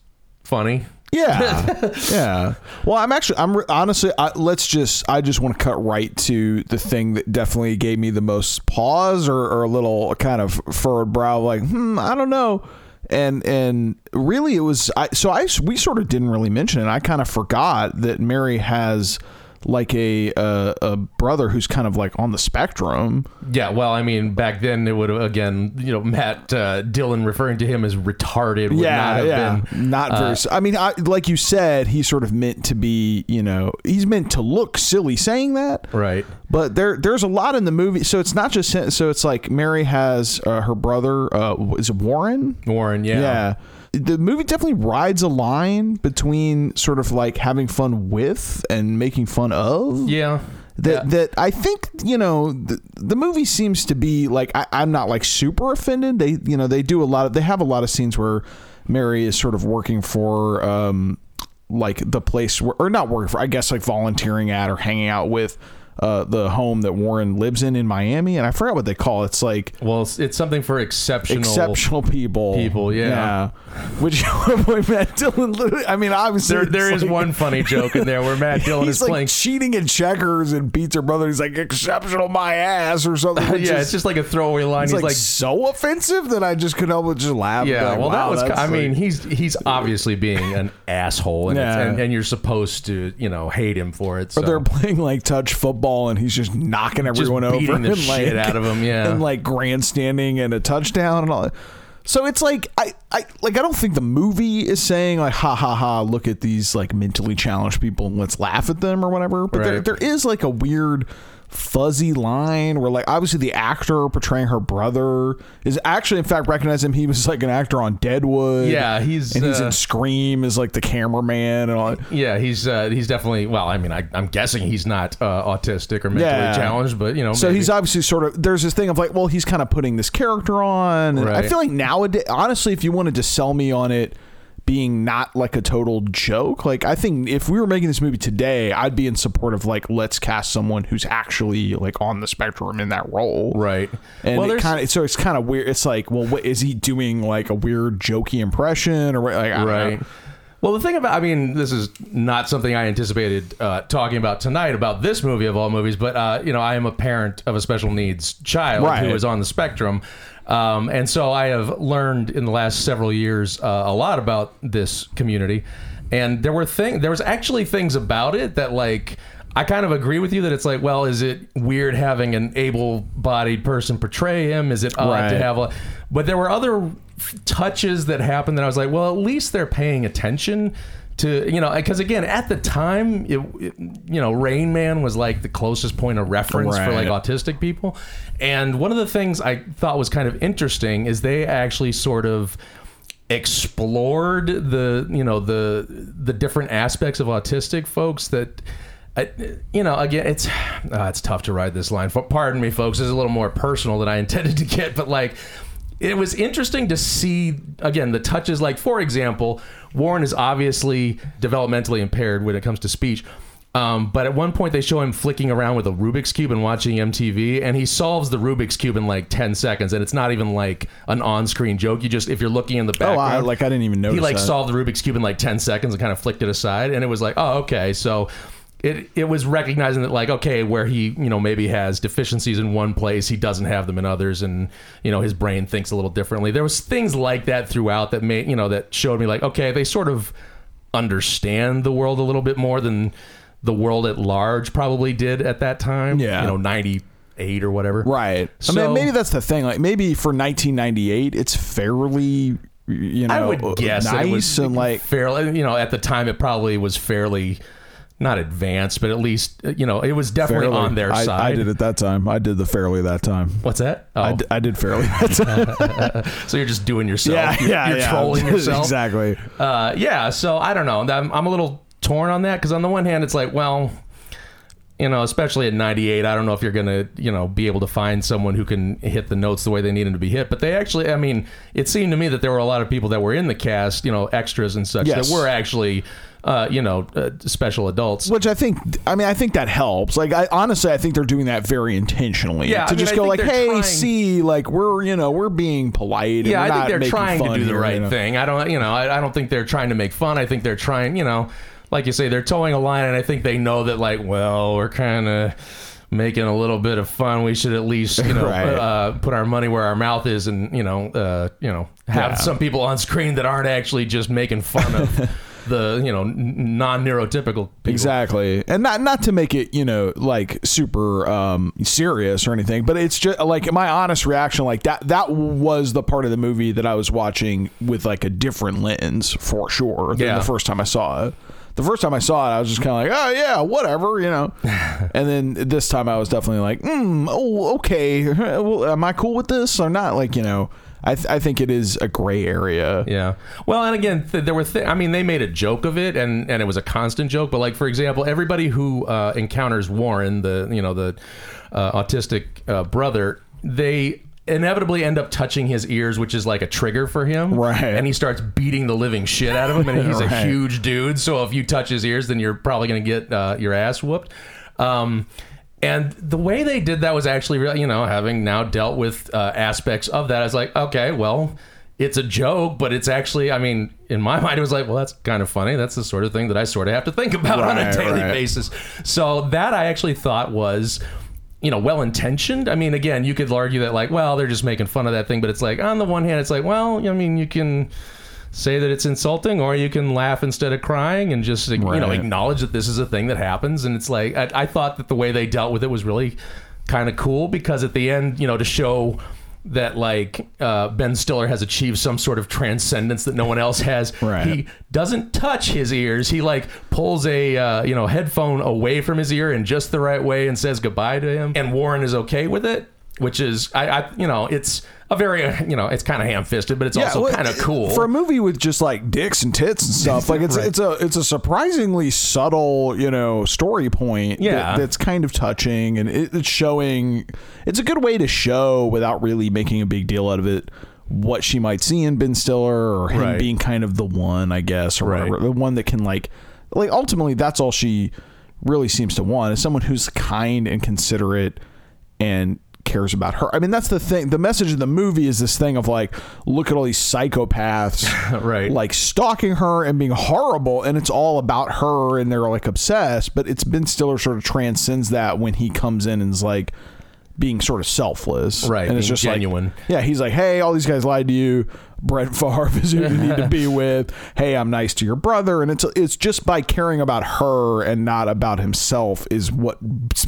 funny. Yeah, *laughs* yeah. Well, I'm actually, I'm honestly, I, let's just, I just want to cut right to the thing that definitely gave me the most pause or, or a little kind of furrowed brow, like, hmm, I don't know. And and really, it was I. So I we sort of didn't really mention it. I kind of forgot that Mary has like a a, a brother who's kind of like on the spectrum. Yeah, well, I mean, back then it would have again, you know, Matt uh, Dillon referring to him as retarded would not have been not very. uh, s- I mean, I, like you said, he's sort of meant to be. You know, he's meant to look silly saying that. right. But there, there's a lot in the movie. So it's not just so it's like Mary has uh, her brother. Uh, is it Warren? Warren, yeah. Yeah. The movie definitely rides a line between sort of like having fun with and making fun of. Yeah. That Yeah. that I think you know the, the movie seems to be like I, I'm not like super offended. They you know they do a lot of they have a lot of scenes where Mary is sort of working for um like the place where or not working for I guess like volunteering at or hanging out with uh the home that Warren lives in in Miami and I forgot what they call it. It's like Well, it's, it's something for exceptional. exceptional people. people, yeah. Which *laughs* when Matt Dillon literally, I mean, obviously There, there it's like- one funny joke in there where Matt *laughs* Dillon is like playing. cheating in checkers and beats her brother. He's like exceptional my ass or something. *laughs* yeah, is- it's just like a throwaway line. it's He's like, like, so offensive that I just couldn't help but just laugh. yeah, Like, well, that wow, was. that's I mean, he's he's obviously being an asshole, and, it's, Yeah. and and you're supposed to you know hate him for it. So. Or they're playing like touch football and he's just knocking everyone over beating the and shit like, out of 'em, yeah. and like grandstanding and a touchdown and all. that. So it's like I, I like I don't think the movie is saying like ha ha ha look at these like mentally challenged people and let's laugh at them or whatever. But there, there is like a weird fuzzy line where like obviously the actor portraying her brother is actually in fact recognize him he was like an actor on Deadwood Yeah, he's, and he's uh, in Scream as like the cameraman and all that. Yeah, he's uh, he's definitely. Well, I mean, I, I'm guessing he's not uh, autistic or mentally Yeah. challenged, but you know. So maybe. he's obviously sort of there's this thing of like, well, he's kind of putting this character on. And I feel like nowadays, honestly, if you wanted to sell me on it being not like a total joke, like I think if we were making this movie today, I'd be in support of like let's cast someone who's actually like on the spectrum in that role, right. And well, it kind of so it's kind of weird. It's like, well, what is he doing? Like a weird jokey impression or? Like, right. know. Well, the thing about, I mean, this is not something I anticipated uh, talking about tonight about this movie of all movies, but, uh, you know, I am a parent of a special needs child Right. who is on the spectrum. Um, and so I have learned in the last several years uh, a lot about this community. And there were things, there was actually things about it that, like, I kind of agree with you that it's like, well, is it weird having an able-bodied person portray him? Is it odd Right. to have a? But there were other touches that happened that I was like, well, at least they're paying attention to, you know, because again, at the time, it, it- you know, Rain Man was like the closest point of reference for like autistic people, and one of the things I thought was kind of interesting is they actually sort of explored the you know the the different aspects of autistic folks that I, you know, again, it's uh, it's tough to ride this line. Pardon me, folks. This is a little more personal than I intended to get, but like, it was interesting to see again the touches. Like, for example, Warren is obviously developmentally impaired when it comes to speech. Um, but at one point, they show him flicking around with a Rubik's cube and watching MTV, and he solves the Rubik's cube in like ten seconds, and it's not even like an on-screen joke. You just if you're looking in the Oh, I, like I didn't even notice. he like that. solved the Rubik's cube in like 10 seconds and kind of flicked it aside and it was like oh okay so it it was recognizing that like okay where he you know maybe has deficiencies in one place he doesn't have them in others and you know his brain thinks a little differently there was things like that throughout that made you know that showed me like okay they sort of understand the world a little bit more than the world at large probably did at that time Yeah. you know 98 or whatever Right. I mean, maybe that's the thing. Like, maybe for 1998, it's fairly, you know, I would guess nice it was and like. fairly. You know, at the time, it probably was fairly not advanced, but at least you know it was definitely fairly. on their I, side. I did it that time. I did the fairly that time. What's that? Oh, I, d- I did fairly that *laughs* time. so you're just doing yourself. yeah, you're, yeah, you're yeah. trolling *laughs* yourself. exactly. Uh, yeah. So I don't know. I'm, I'm a little torn on that because on the one hand, it's like, well, you know, especially at 98, I don't know if you're gonna, you know, be able to find someone who can hit the notes the way they need them to be hit. But they actually, I mean, it seemed to me that there were a lot of people that were in the cast, you know, extras and such Yes. that were actually, uh, you know, uh, special adults. Which I think, I mean, I think that helps. Like, I honestly, I think they're doing that very intentionally. Yeah, I to mean, just I go like, hey, trying- see, like we're, you know, we're being polite. And yeah, I not think they're trying to do the here, right you know? thing. I don't, you know, I, I don't think they're trying to make fun. I think they're trying, you know, like you say, they're toeing a line, and I think they know that, like, well, we're kind of making a little bit of fun. We should at least, you know, *laughs* Right. uh, put our money where our mouth is, and you know, uh, you know, have Yeah. some people on screen that aren't actually just making fun of *laughs* the, you know, non-neurotypical people. Exactly, and not not to make it you know like super um, serious or anything, but it's just like my honest reaction. Like that that was the part of the movie that I was watching with like a different lens for sure than Yeah. the first time I saw it. The first time I saw it, I was just kind of like, oh yeah, whatever, you know. *laughs* and then this time, I was definitely like, mm, oh okay, *laughs* well, am I cool with this or not? Like you know, I th- I think it is a gray area. Yeah. Well, and again, th- there were. Th- I mean, they made a joke of it, and and it was a constant joke. But like, for example, everybody who uh, encounters Warren, the you know the uh, autistic uh, brother, they inevitably end up touching his ears, which is like a trigger for him. Right. And he starts beating the living shit out of him, and he's a *laughs* huge dude. So if you touch his ears, then you're probably going to get uh, your ass whooped. Um, and the way they did that was actually, real- you know, having now dealt with uh, aspects of that, I was like, okay, well, it's a joke, but it's actually, I mean, in my *laughs* mind, it was like, well, that's kind of funny. That's the sort of thing that I sort of have to think about on a daily right. basis. So that I actually thought was. You know, well intentioned. I mean, again, you could argue that, like, well, they're just making fun of that thing, but it's like, on the one hand, it's like, well, I mean, you can say that it's insulting, or you can laugh instead of crying and just, you know, acknowledge that this is a thing that happens. And it's like, I, I thought that the way they dealt with it was really kind of cool because at the end, you know, to show that like uh, Ben Stiller has achieved some sort of transcendence that no one else has. *laughs* Right. He doesn't touch his ears. He like pulls a uh, you know headphone away from his ear in just the right way and says goodbye to him. And Warren is okay with it, which is I, I you know it's a very uh, you know it's kind of ham-fisted, but it's also well, kind of cool. for a movie with just like dicks and tits and stuff. Like it's *laughs* Right. it's a it's a surprisingly subtle you know story point. Yeah. that- that's kind of touching and it, it's showing. It's a good way to show without really making a big deal out of it. What she might see in Ben Stiller or him Right. being kind of the one, I guess, or Right. whatever, the one that can like, like ultimately that's all she really seems to want is someone who's kind and considerate and cares about her. I mean, that's the thing. The message of the movie is this thing of like, look at all these psychopaths, *laughs* Right. Like stalking her and being horrible, and it's all about her, and they're like obsessed. But it's Ben Stiller sort of transcends that when he comes in and is like being sort of selfless, Right, And it's just like- genuine. yeah, he's like, hey, all these guys lied to you. Brett Favre is who you need to be *laughs* with. Hey, I'm nice to your brother, and it's it's just by caring about her and not about himself is what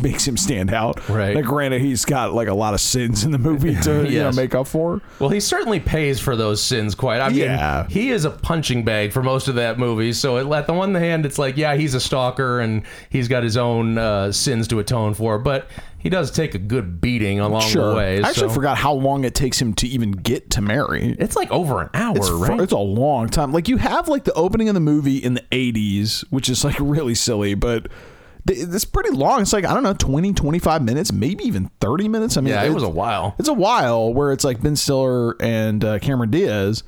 makes him stand out. Right. Like, granted, he's got like a lot of sins in the movie to you know make up for. Well, he certainly pays for those sins quite. I mean, Yeah. he is a punching bag for most of that movie. So it, at the one hand, it's like, yeah, he's a stalker and he's got his own uh, sins to atone for, but he does take a good beating along the way. I actually so- forgot how long it takes him to even get to Mary. It's like over an hour, It's, right? it's a long time. Like you have like the opening of the movie in the 80s, which is like really silly, but it's pretty long. It's like I don't know, 20, 25 minutes, maybe even thirty minutes. I mean, Yeah, it was a while. It's a while where it's like Ben Stiller and uh, Cameron Diaz.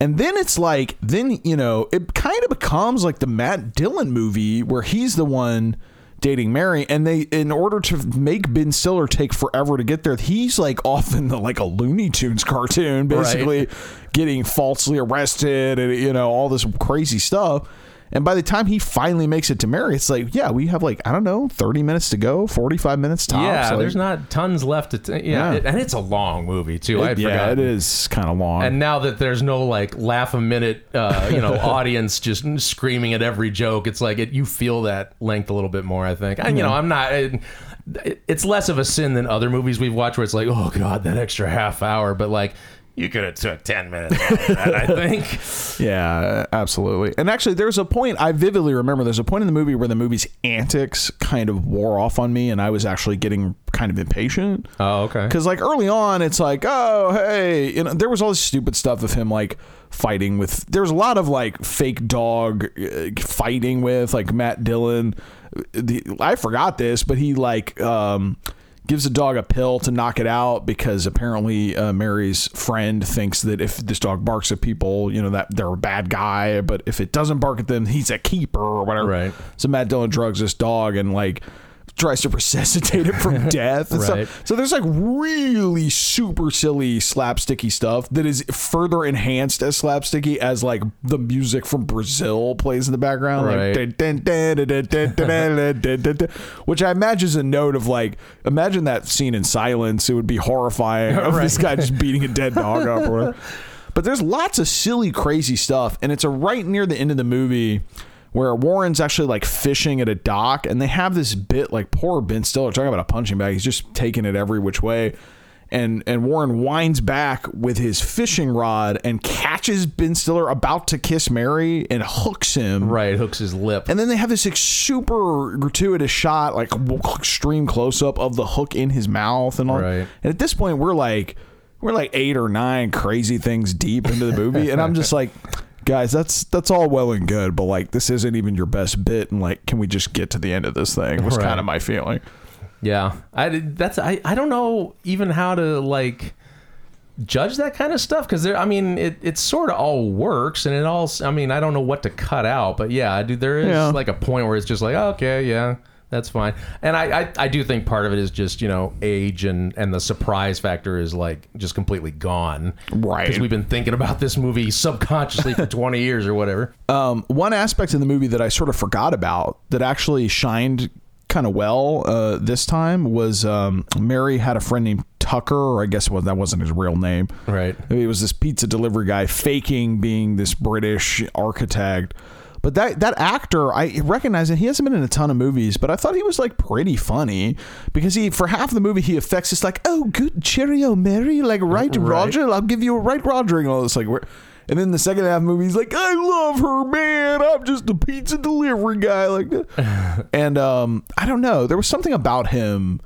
And then it's like, then, you know, it kind of becomes like the Matt Dillon movie where he's the one dating Mary. And they, in order to make Ben Stiller take forever to get there, he's like often the, like a Looney Tunes cartoon, basically getting falsely arrested and, you know, all this crazy stuff. And by the time he finally makes it to Mary, it's like, yeah, we have like, I don't know, 30 minutes to go, 45 minutes tops. yeah, Like, there's not tons left to. T- yeah, Yeah. it- and it's a long movie too. I yeah, forgotten. it is kind of long. And now that there's no like laugh a minute, uh, you know, *laughs* audience just screaming at every joke, it's like it, you feel that length a little bit more. I think. And, you know, I'm not. It, it's less of a sin than other movies we've watched where it's like, oh god, that extra half hour. But like, you could have took ten minutes. That, I think. *laughs* Yeah, absolutely. And actually, there's a point I vividly remember. There's a point in the movie where the movie's antics kind of wore off on me, and I was actually getting kind of impatient. Oh, okay. Because like early on, it's like, oh hey, you know, there was all this stupid stuff of him like fighting with. There's a lot of like fake dog uh, fighting with like Matt Dillon. The, I forgot this, but he like um, gives a dog a pill to knock it out because apparently uh, Mary's friend thinks that if this dog barks at people, you know that they're a bad guy, but if it doesn't bark at them, he's a keeper or whatever. Right. So Matt Dillon drugs this dog and like tries to resuscitate him from death. right. So there's like really super silly slapsticky stuff that is further enhanced as slapsticky as like the music from Brazil plays in the background, right. like which I imagine is a note of like imagine that scene in silence. It would be horrifying of right. this guy just beating a dead dog up or. But there's lots of silly, crazy stuff, and it's a right near the end of the movie where Warren's actually like fishing at a dock, and they have this bit like poor Ben Stiller talking about a punching bag. He's just taking it every which way. And, and Warren winds back with his fishing rod and catches Ben Stiller about to kiss Mary and hooks him. Right, hooks his lip. And then they have this like, super gratuitous shot, like extreme close up of the hook in his mouth and all. Right. And at this point, we're like, we're like eight or nine crazy things deep into the movie, and I'm just like, guys, that's that's all well and good, but like this isn't even your best bit, and like, can we just get to the end of this thing? Was Right. kind of my feeling. Yeah, I that's I, I don't know even how to like judge that kind of stuff because there I mean it it sort of all works and it all I mean I don't know what to cut out but yeah dude there is Yeah. like a point where it's just like okay yeah that's fine and I, I I do think part of it is just you know age and and the surprise factor is like just completely gone Right. because we've been thinking about this movie subconsciously for *laughs* 20 years or whatever Um, one aspect in the movie that I sort of forgot about that actually shined kind of well uh, this time was um, Mary had a friend named Tucker, or I guess was, that wasn't his real name. Right. It was this pizza delivery guy faking being this British architect. But that that actor, I recognize it. He hasn't been in a ton of movies, but I thought he was like pretty funny because he for half the movie he affects it's like, oh, good cheerio, Mary, like right, Roger, I'll give you a right, Roger, and all this like. We're, and then the second half of the movie, he's like, I love her, man. I'm just a pizza delivery guy, like. *laughs* and um, I don't know. There was something about him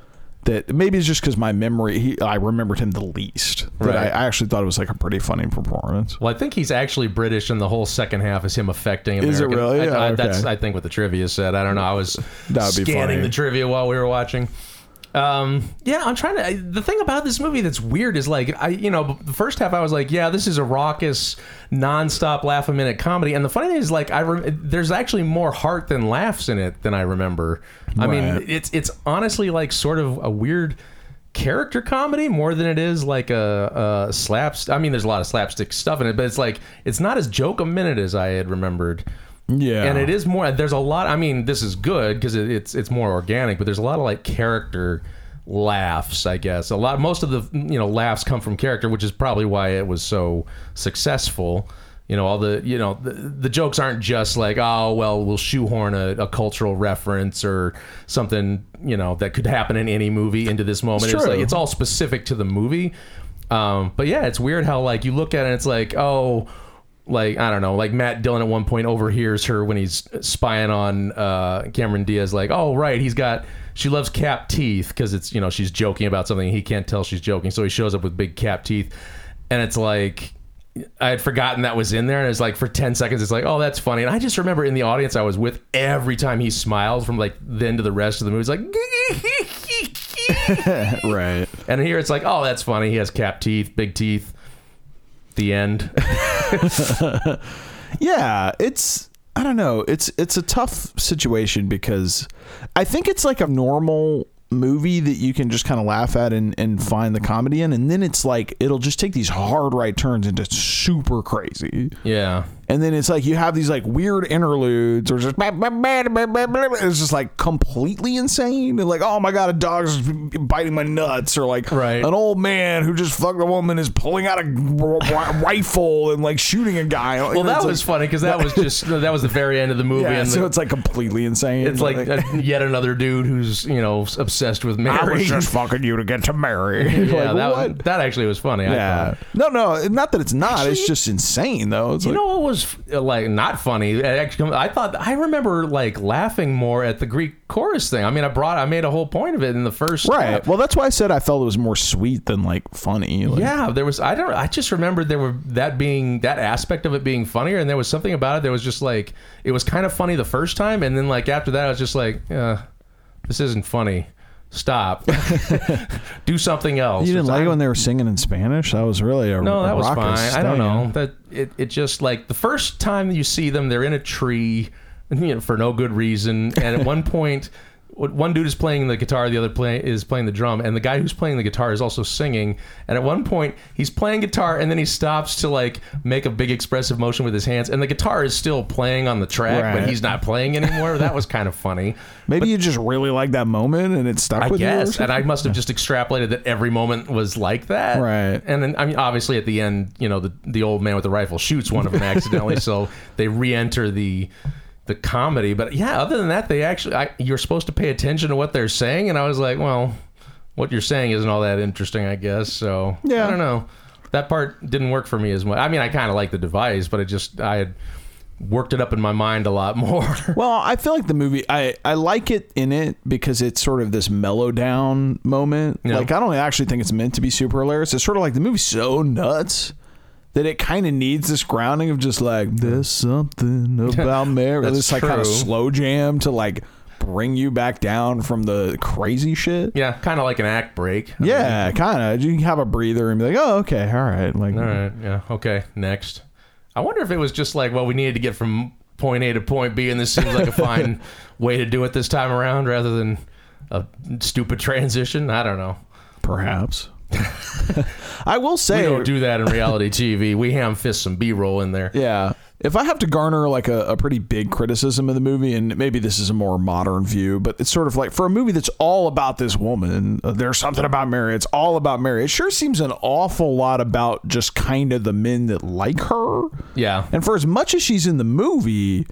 that maybe it's just because my memory, he, I remembered him the least. That I, I actually thought it was like a pretty funny performance. Well, I think he's actually British, and the whole second half is him affecting American. Is it really? I, I, Oh, That's I think what the trivia said. I don't know. I was That would be scanning the trivia while we were watching. Um, yeah, I'm trying to. I, the thing about this movie that's weird is like I, you know, the first half I was like, yeah, this is a raucous, nonstop laugh a minute comedy, and the funny thing is like I rem- there's actually more heart than laughs in it than I remember. I mean, it's it's honestly like sort of a weird character comedy more than it is like a, a slaps. I mean, there's a lot of slapstick stuff in it, but it's like it's not as joke a minute as I had remembered. Yeah. And it is more. There's a lot. I mean, this is good because it, it's it's more organic, but there's a lot of like character laughs. I guess a lot. Most of the you know laughs come from character, which is probably why it was so successful. You know, all the you know the, the jokes aren't just like oh well we'll shoehorn a, a cultural reference or something you know that could happen in any movie into this moment. It's It's, like it's all specific to the movie. Um, but yeah, it's weird how like you look at it, and it's like oh like I don't know, like Matt Dillon at one point overhears her when he's spying on uh, Cameron Diaz, like, oh right, he's got she loves cap teeth because it's you know she's joking about something he can't tell she's joking, so he shows up with big cap teeth, and it's like I had forgotten that was in there, and it's like for ten seconds, it's like, oh, that's funny. And I just remember in the audience I was with, every time he smiles from like then to the rest of the movie, it's like, *laughs* right. and here it's like, oh, that's funny. He has cap teeth, big teeth. The end. *laughs* *laughs* Yeah, it's I don't know. It's it's a tough situation because I think it's like a normal movie that you can just kind of laugh at and, and find the comedy in and then it's like it'll just take these hard right turns into super crazy yeah. And then it's like you have these like weird interludes or just it's just like completely insane and like oh my god a dog's biting my nuts or like Right. an old man who just fucked a woman is pulling out a *laughs* rifle and like shooting a guy Well, that was funny because that was just *laughs* that was the very end of the movie, yeah, and so the- it's like completely insane it's like uh, yet another dude who's you know obsessed with I was just fucking you to get to Mary. *laughs* yeah, like, that that actually was funny. I yeah. thought. No, no, not that it's not. it's just insane though. It's You like, know what was like not funny? Actually, I thought I remember like laughing more at the Greek chorus thing. I mean, I brought I made a whole point of it in the first right. step. Well, that's why I said I felt it was more sweet than like funny. Like, Yeah, there was. I don't. I just remembered there were that being that aspect of it being funnier, and there was something about it that was just like it was kind of funny the first time, and then like after that, I was just like, this isn't funny. Stop. *laughs* Do something else. You didn't like it when they were singing in Spanish? That was really a No, a that was raucous fine. I don't know. That it, it just like the first time you see them, they're in a tree, you know, for no good reason. And at one *laughs* point, one dude is playing the guitar, the other play, is playing the drum, and the guy who's playing the guitar is also singing. And at one point, he's playing guitar, and then he stops to like make a big expressive motion with his hands, and the guitar is still playing on the track, Right. but he's not playing anymore. that was kind of funny. *laughs* Maybe you just really like that moment and it stuck I with you. guess, and? I must have just extrapolated that every moment was like that, Right. And then, I mean, obviously, at the end, you know, the the old man with the rifle shoots one of them accidentally, *laughs* so they re-enter the the comedy. But yeah, other than that, they actually I, you're supposed to pay attention to what they're saying, and I was like, well, what you're saying isn't all that interesting, I guess. So Yeah. I don't know. That part didn't work for me as much. I mean, I kind of like the device, but it just I had worked it up in my mind a lot *laughs* more. Well, I feel like the movie I I like it in it because it's sort of this mellow down moment. Yeah. Like I don't actually think it's meant to be super hilarious. It's sort of like the movie's so nuts that it kind of needs this grounding of just like there's something *laughs* about Mary. That's this like kind of slow jam to like bring you back down from the crazy shit. yeah, kind of like an act break. I Yeah, kind of. You can have a breather and be like, "Oh, okay, all right." Like, All right. Yeah. Okay. Next. I wonder if it was just like, well, we needed to get from point A to point B, and this seems like a *laughs* fine way to do it this time around, rather than a stupid transition. I don't know. perhaps. *laughs* I will say, We don't do that in reality TV. We ham fist some B roll in there. Yeah. If I have to garner like a, a pretty big criticism of the movie, and maybe this is a more modern view, but it's sort of like for a movie that's all about this woman, uh, there's something about Mary. It's all about Mary. It sure seems an awful lot about just kind of the men that like her. Yeah. And for as much as she's in the movie,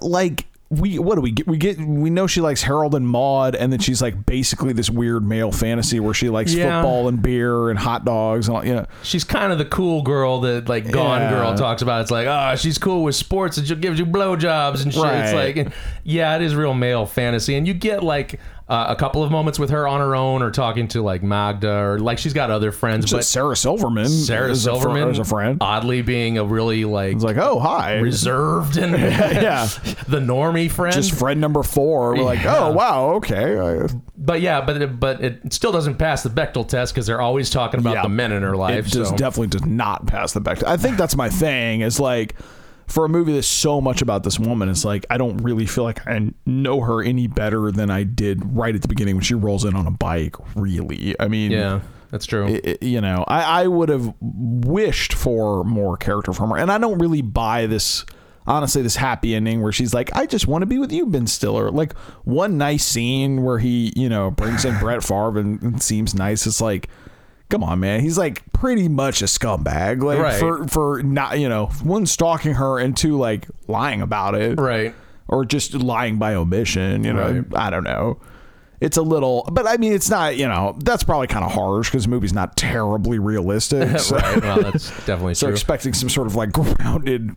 like we what do we get? We get we know she likes Harold and Maude, and then she's like basically this weird male fantasy where she likes Yeah. football and beer and hot dogs and all, you know. She's kind of the cool girl that like Gone Yeah. Girl talks about. It's like, oh, she's cool with sports and she gives you blowjobs and shit. It's like, yeah, it is real male fantasy, and you get like uh, a couple of moments with her on her own or talking to like Magda or like she's got other friends, But Sarah Silverman, Sarah is a fr- Silverman is a friend. oddly being a really like It's like, oh hi, reserved and *laughs* Yeah. *laughs* the normie friend. just friend number four. We're like, Yeah. oh wow, okay. But yeah, but it, but it still doesn't pass the Bechdel test because they're always talking about Yeah. the men in her life. It just so. definitely does not pass the back. I think that's my thing. Is like for a movie that's so much about this woman, it's like I don't really feel like I know her any better than I did right at the beginning when she rolls in on a bike. Really, I mean, yeah, that's true. it- you know, I, I would have wished for more character from her, and I don't really buy this. Honestly, this happy ending where she's like, "I just want to be with you, Ben Stiller." Like one nice scene where he, you know, brings in Brett Favre and, and seems nice. It's like, come on, man. He's like pretty much a scumbag. Like Right. for for not, you know, one stalking her and two like lying about it, right. or just lying by omission. You know, Right. I don't know. It's a little, but I mean, it's not. You know, that's probably kind of harsh because the movie's not terribly realistic. *laughs* So, right. Well, that's *laughs* definitely so true. expecting some sort of like *laughs* grounded.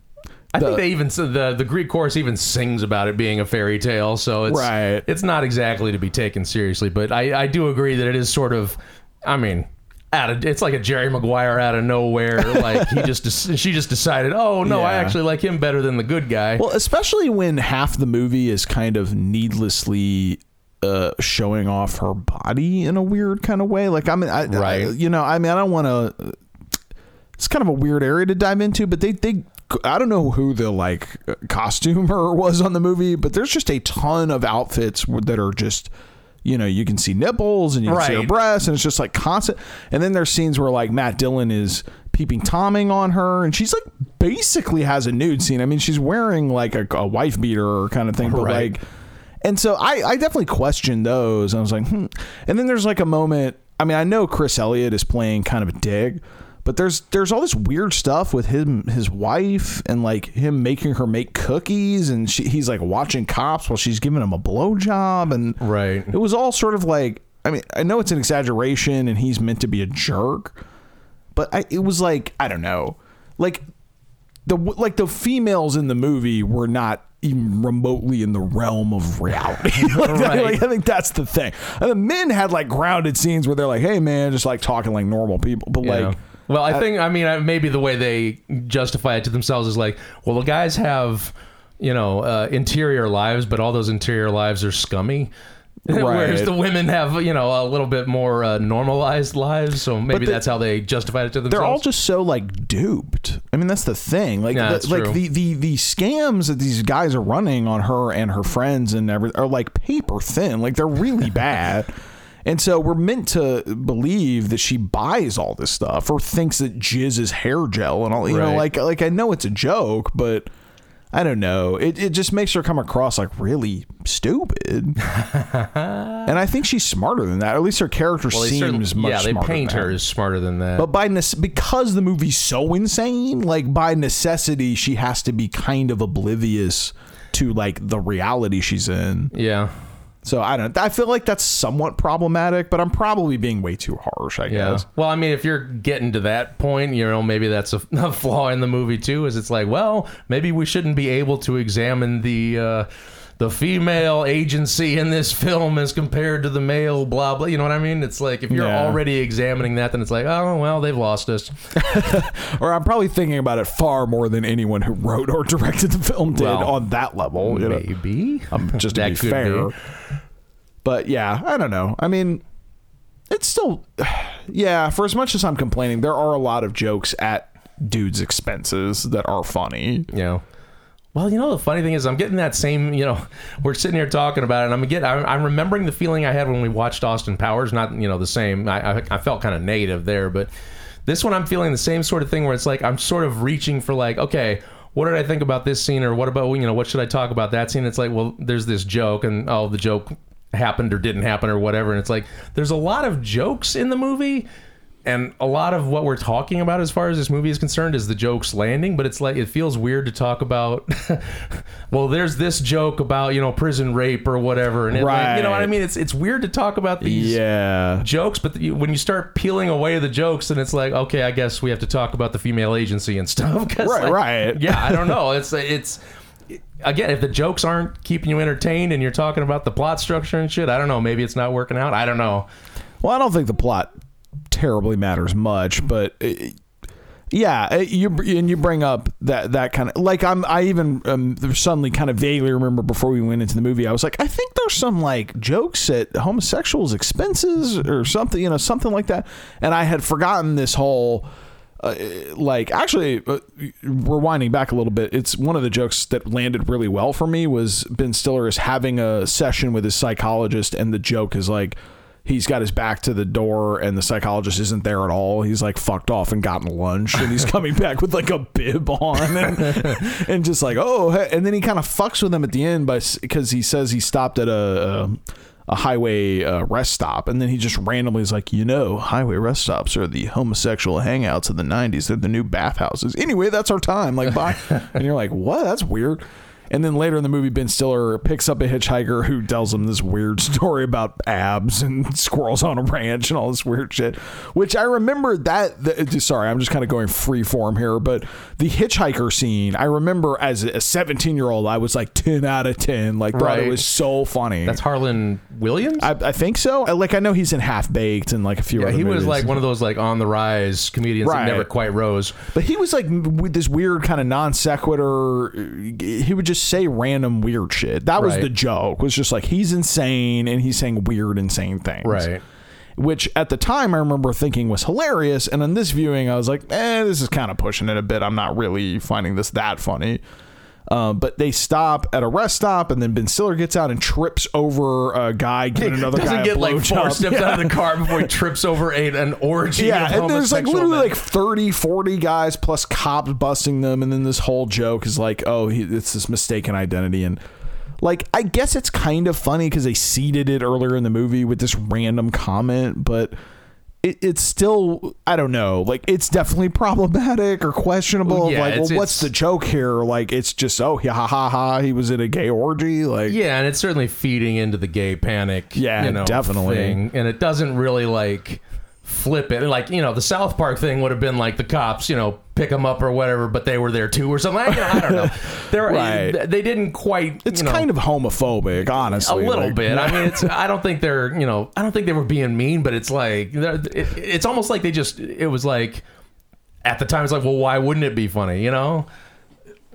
I the- think they even the the Greek chorus even sings about it being a fairy tale, so it's Right. It's not exactly to be taken seriously, but I I do agree that it is sort of. I mean, out of it's like a Jerry Maguire out of nowhere. Like he just *laughs* she just decided, oh no, I actually like him better than the good guy. Well, especially when half the movie is kind of needlessly uh, showing off her body in a weird kind of way. Like, I mean, I, Right. I- you know, I mean, I don't want to. It's kind of a weird area to dive into, but they they. I don't know who the like costumer *laughs* was on the movie, but there's just a ton of outfits that are just. You know, you can see nipples and you can see her breasts, and it's just like constant. And then there's scenes where like Matt Dillon is peeping tomming on her, and she's like basically has a nude scene. I mean, she's wearing like a, a wife beater kind of thing, but Right. like, and so I, I definitely questioned those. I was like, hmm. And then there's like a moment. I mean, I know Chris Elliott is playing kind of a dig, but there's there's all this weird stuff with him, his wife, and like him making her make cookies, and she, he's like watching cops while she's giving him a blowjob, and Right. It was all sort of like. I mean, I know it's an exaggeration, and he's meant to be a jerk, but I, it was like I don't know, like the like the females in the movie were not even remotely in the realm of reality. *laughs* like, Right. like, I think that's the thing. And the men had like grounded scenes where they're like, "Hey, man," just like talking like normal people, but Yeah. like. Well, I think I mean maybe the way they justify it to themselves is like, well, the guys have you know uh, interior lives, but all those interior lives are scummy. *laughs* Whereas the women have, you know, a little bit more uh, normalized lives, so maybe the- that's how they justified it to themselves. They're all just so like duped. I mean, that's the thing. Like, Yeah, the, like true. the, the the scams that these guys are running on her and her friends and everything are like paper thin. Like they're really bad. *laughs* And so we're meant to believe that she buys all this stuff or thinks that jizz is hair gel and all. You know, like like I know it's a joke, but I don't know. It it just makes her come across like really stupid. *laughs* and I think she's smarter than that. At least her character Well, seems much yeah, they paint her as smarter than that. But by nece- because the movie's so insane, like by necessity, she has to be kind of oblivious to like the reality she's in. yeah, So I don't. I feel like that's somewhat problematic, but I'm probably being way too harsh. I yeah. guess. Well, I mean, if you're getting to that point, you know, maybe that's a, *laughs* a flaw in the movie too. Is it's like, well, maybe we shouldn't be able to examine the. Uh, the female agency in this film as compared to the male blah blah you know what i mean it's like if you're Yeah. already examining that then it's like oh well they've lost us *laughs* Or I'm probably thinking about it far more than anyone who wrote or directed the film did Well, on that level. you know? maybe Um, *laughs* just to be fair. be. But yeah, I don't know. I mean, it's still, *sighs* yeah. For as much as I'm complaining, there are a lot of jokes at dudes' expenses that are funny. you know well you know the funny thing is i'm getting that same you know *laughs* we're sitting here talking about it and i'm getting i'm, I'm remembering the feeling i had when we watched austin powers not you know the same. I, I, I felt kind of negative there but this one i'm feeling the same sort of thing where it's like i'm sort of reaching for like okay what did i think about this scene or what about you know what should i talk about that scene? It's like well there's this joke and oh the joke happened or didn't happen or whatever. And it's like there's a lot of jokes in the movie and a lot of what we're talking about as far as this movie is concerned is the jokes landing but it's like it feels weird to talk about *laughs* well there's this joke about you know prison rape or whatever. And it, like, you know what i mean? It's it's weird to talk about these Yeah. jokes but you, when you start peeling away the jokes then it's like okay i guess we have to talk about the female agency and *laughs* stuff. Right, like, right. yeah i don't know. *laughs* It's it's again if the jokes aren't keeping you entertained and you're talking about the plot structure and shit i don't know. Maybe it's not working out. I don't know. Well, I don't think the plot terribly matters much, but uh, yeah, uh, you and you bring up that that kind of like I'm I even um, suddenly kind of vaguely remember before we went into the movie I was like I think there's some like jokes at homosexuals expenses or something you know something like that. And I had forgotten this whole uh, like actually uh, rewinding back a little bit it's one of the jokes that landed really well for me was Ben Stiller is having a session with his psychologist and the joke is like he's got his back to the door and the psychologist isn't there at all he's like fucked off and gotten lunch and he's *laughs* coming back with like a bib on and, *laughs* and just like oh hey. and then he kind of fucks with him at the end by because he says he stopped at a, a a highway uh, rest stop, and then he just randomly is like, you know, highway rest stops are the homosexual hangouts of the '90s. They're the new bathhouses. Anyway, that's our time. Like, bye. *laughs* and you're like, what? That's weird. And then later in the movie, Ben Stiller picks up a hitchhiker who tells him this weird *laughs* story about abs and *laughs* squirrels on a ranch and all this weird shit. Which I remember that. The, uh, sorry, I'm just kind of going free form here, but the hitchhiker scene, I remember as a 17 year old, I was like 10 out of 10. Like, thought it was so funny. That's Harland Williams. I, I think so. I- Like, I know he's in Half Baked and like a few yeah, other he was like one of those like on the rise comedians Right. that never quite rose. But he was like with this weird kind of non sequitur. Uh, he would just say random weird shit. That was Right. the joke. Was just like he's insane and he's saying weird, insane things. Right. Which at the time I remember thinking was hilarious, and on this viewing I was like, eh, this is kind of pushing it a bit. I'm not really finding this that funny. Um, but they stop at a rest stop, and then Ben Stiller gets out and trips over a guy giving another Doesn't guy get a like four steps Yeah. out of the car before he trips over a, an orgy. Yeah, and there's like literally men. like 30, 40 guys plus cops busting them, and then this whole joke is like, oh, he, it's this mistaken identity, and like I guess it's kind of funny because they seeded it earlier in the movie with this random comment, but. It, it's still I don't know like it's definitely *laughs* problematic or questionable Yeah, like well what's the joke here like it's just oh yeah ha ha ha he was in a gay orgy like Yeah, and it's certainly feeding into the gay panic. Yeah, you know, definitely. thing. And it doesn't really like flip it. Like you know, the South Park thing would have been like the cops, you know, pick them up or whatever, but they were there too or something. I, I don't know. *laughs* They're, Right. They didn't quite. it's you know, kind of homophobic honestly. a little like- bit. I mean, it's. I don't think they're. You know, I don't think they were being mean, but it's like it, it's almost like they just. It was like at the time. It's like, well, why wouldn't it be funny? You know.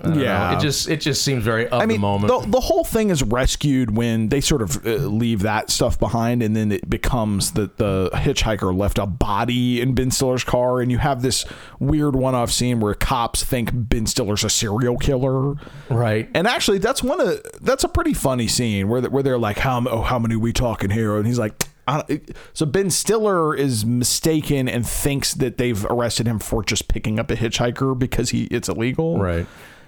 Yeah. know. It just. It just seems very of I mean, the moment. The, the whole thing is rescued when they sort of uh, leave that stuff behind, and then it becomes that the hitchhiker left a body in Ben Stiller's car, and you have this weird one-off scene where cops think Ben Stiller's a serial killer, right. and actually, that's one of that's a pretty funny scene where where they're like, "How oh, how many we talking here?" And he's like. So Ben Stiller is mistaken and thinks that they've arrested him for just picking up a hitchhiker because he it's illegal. Right.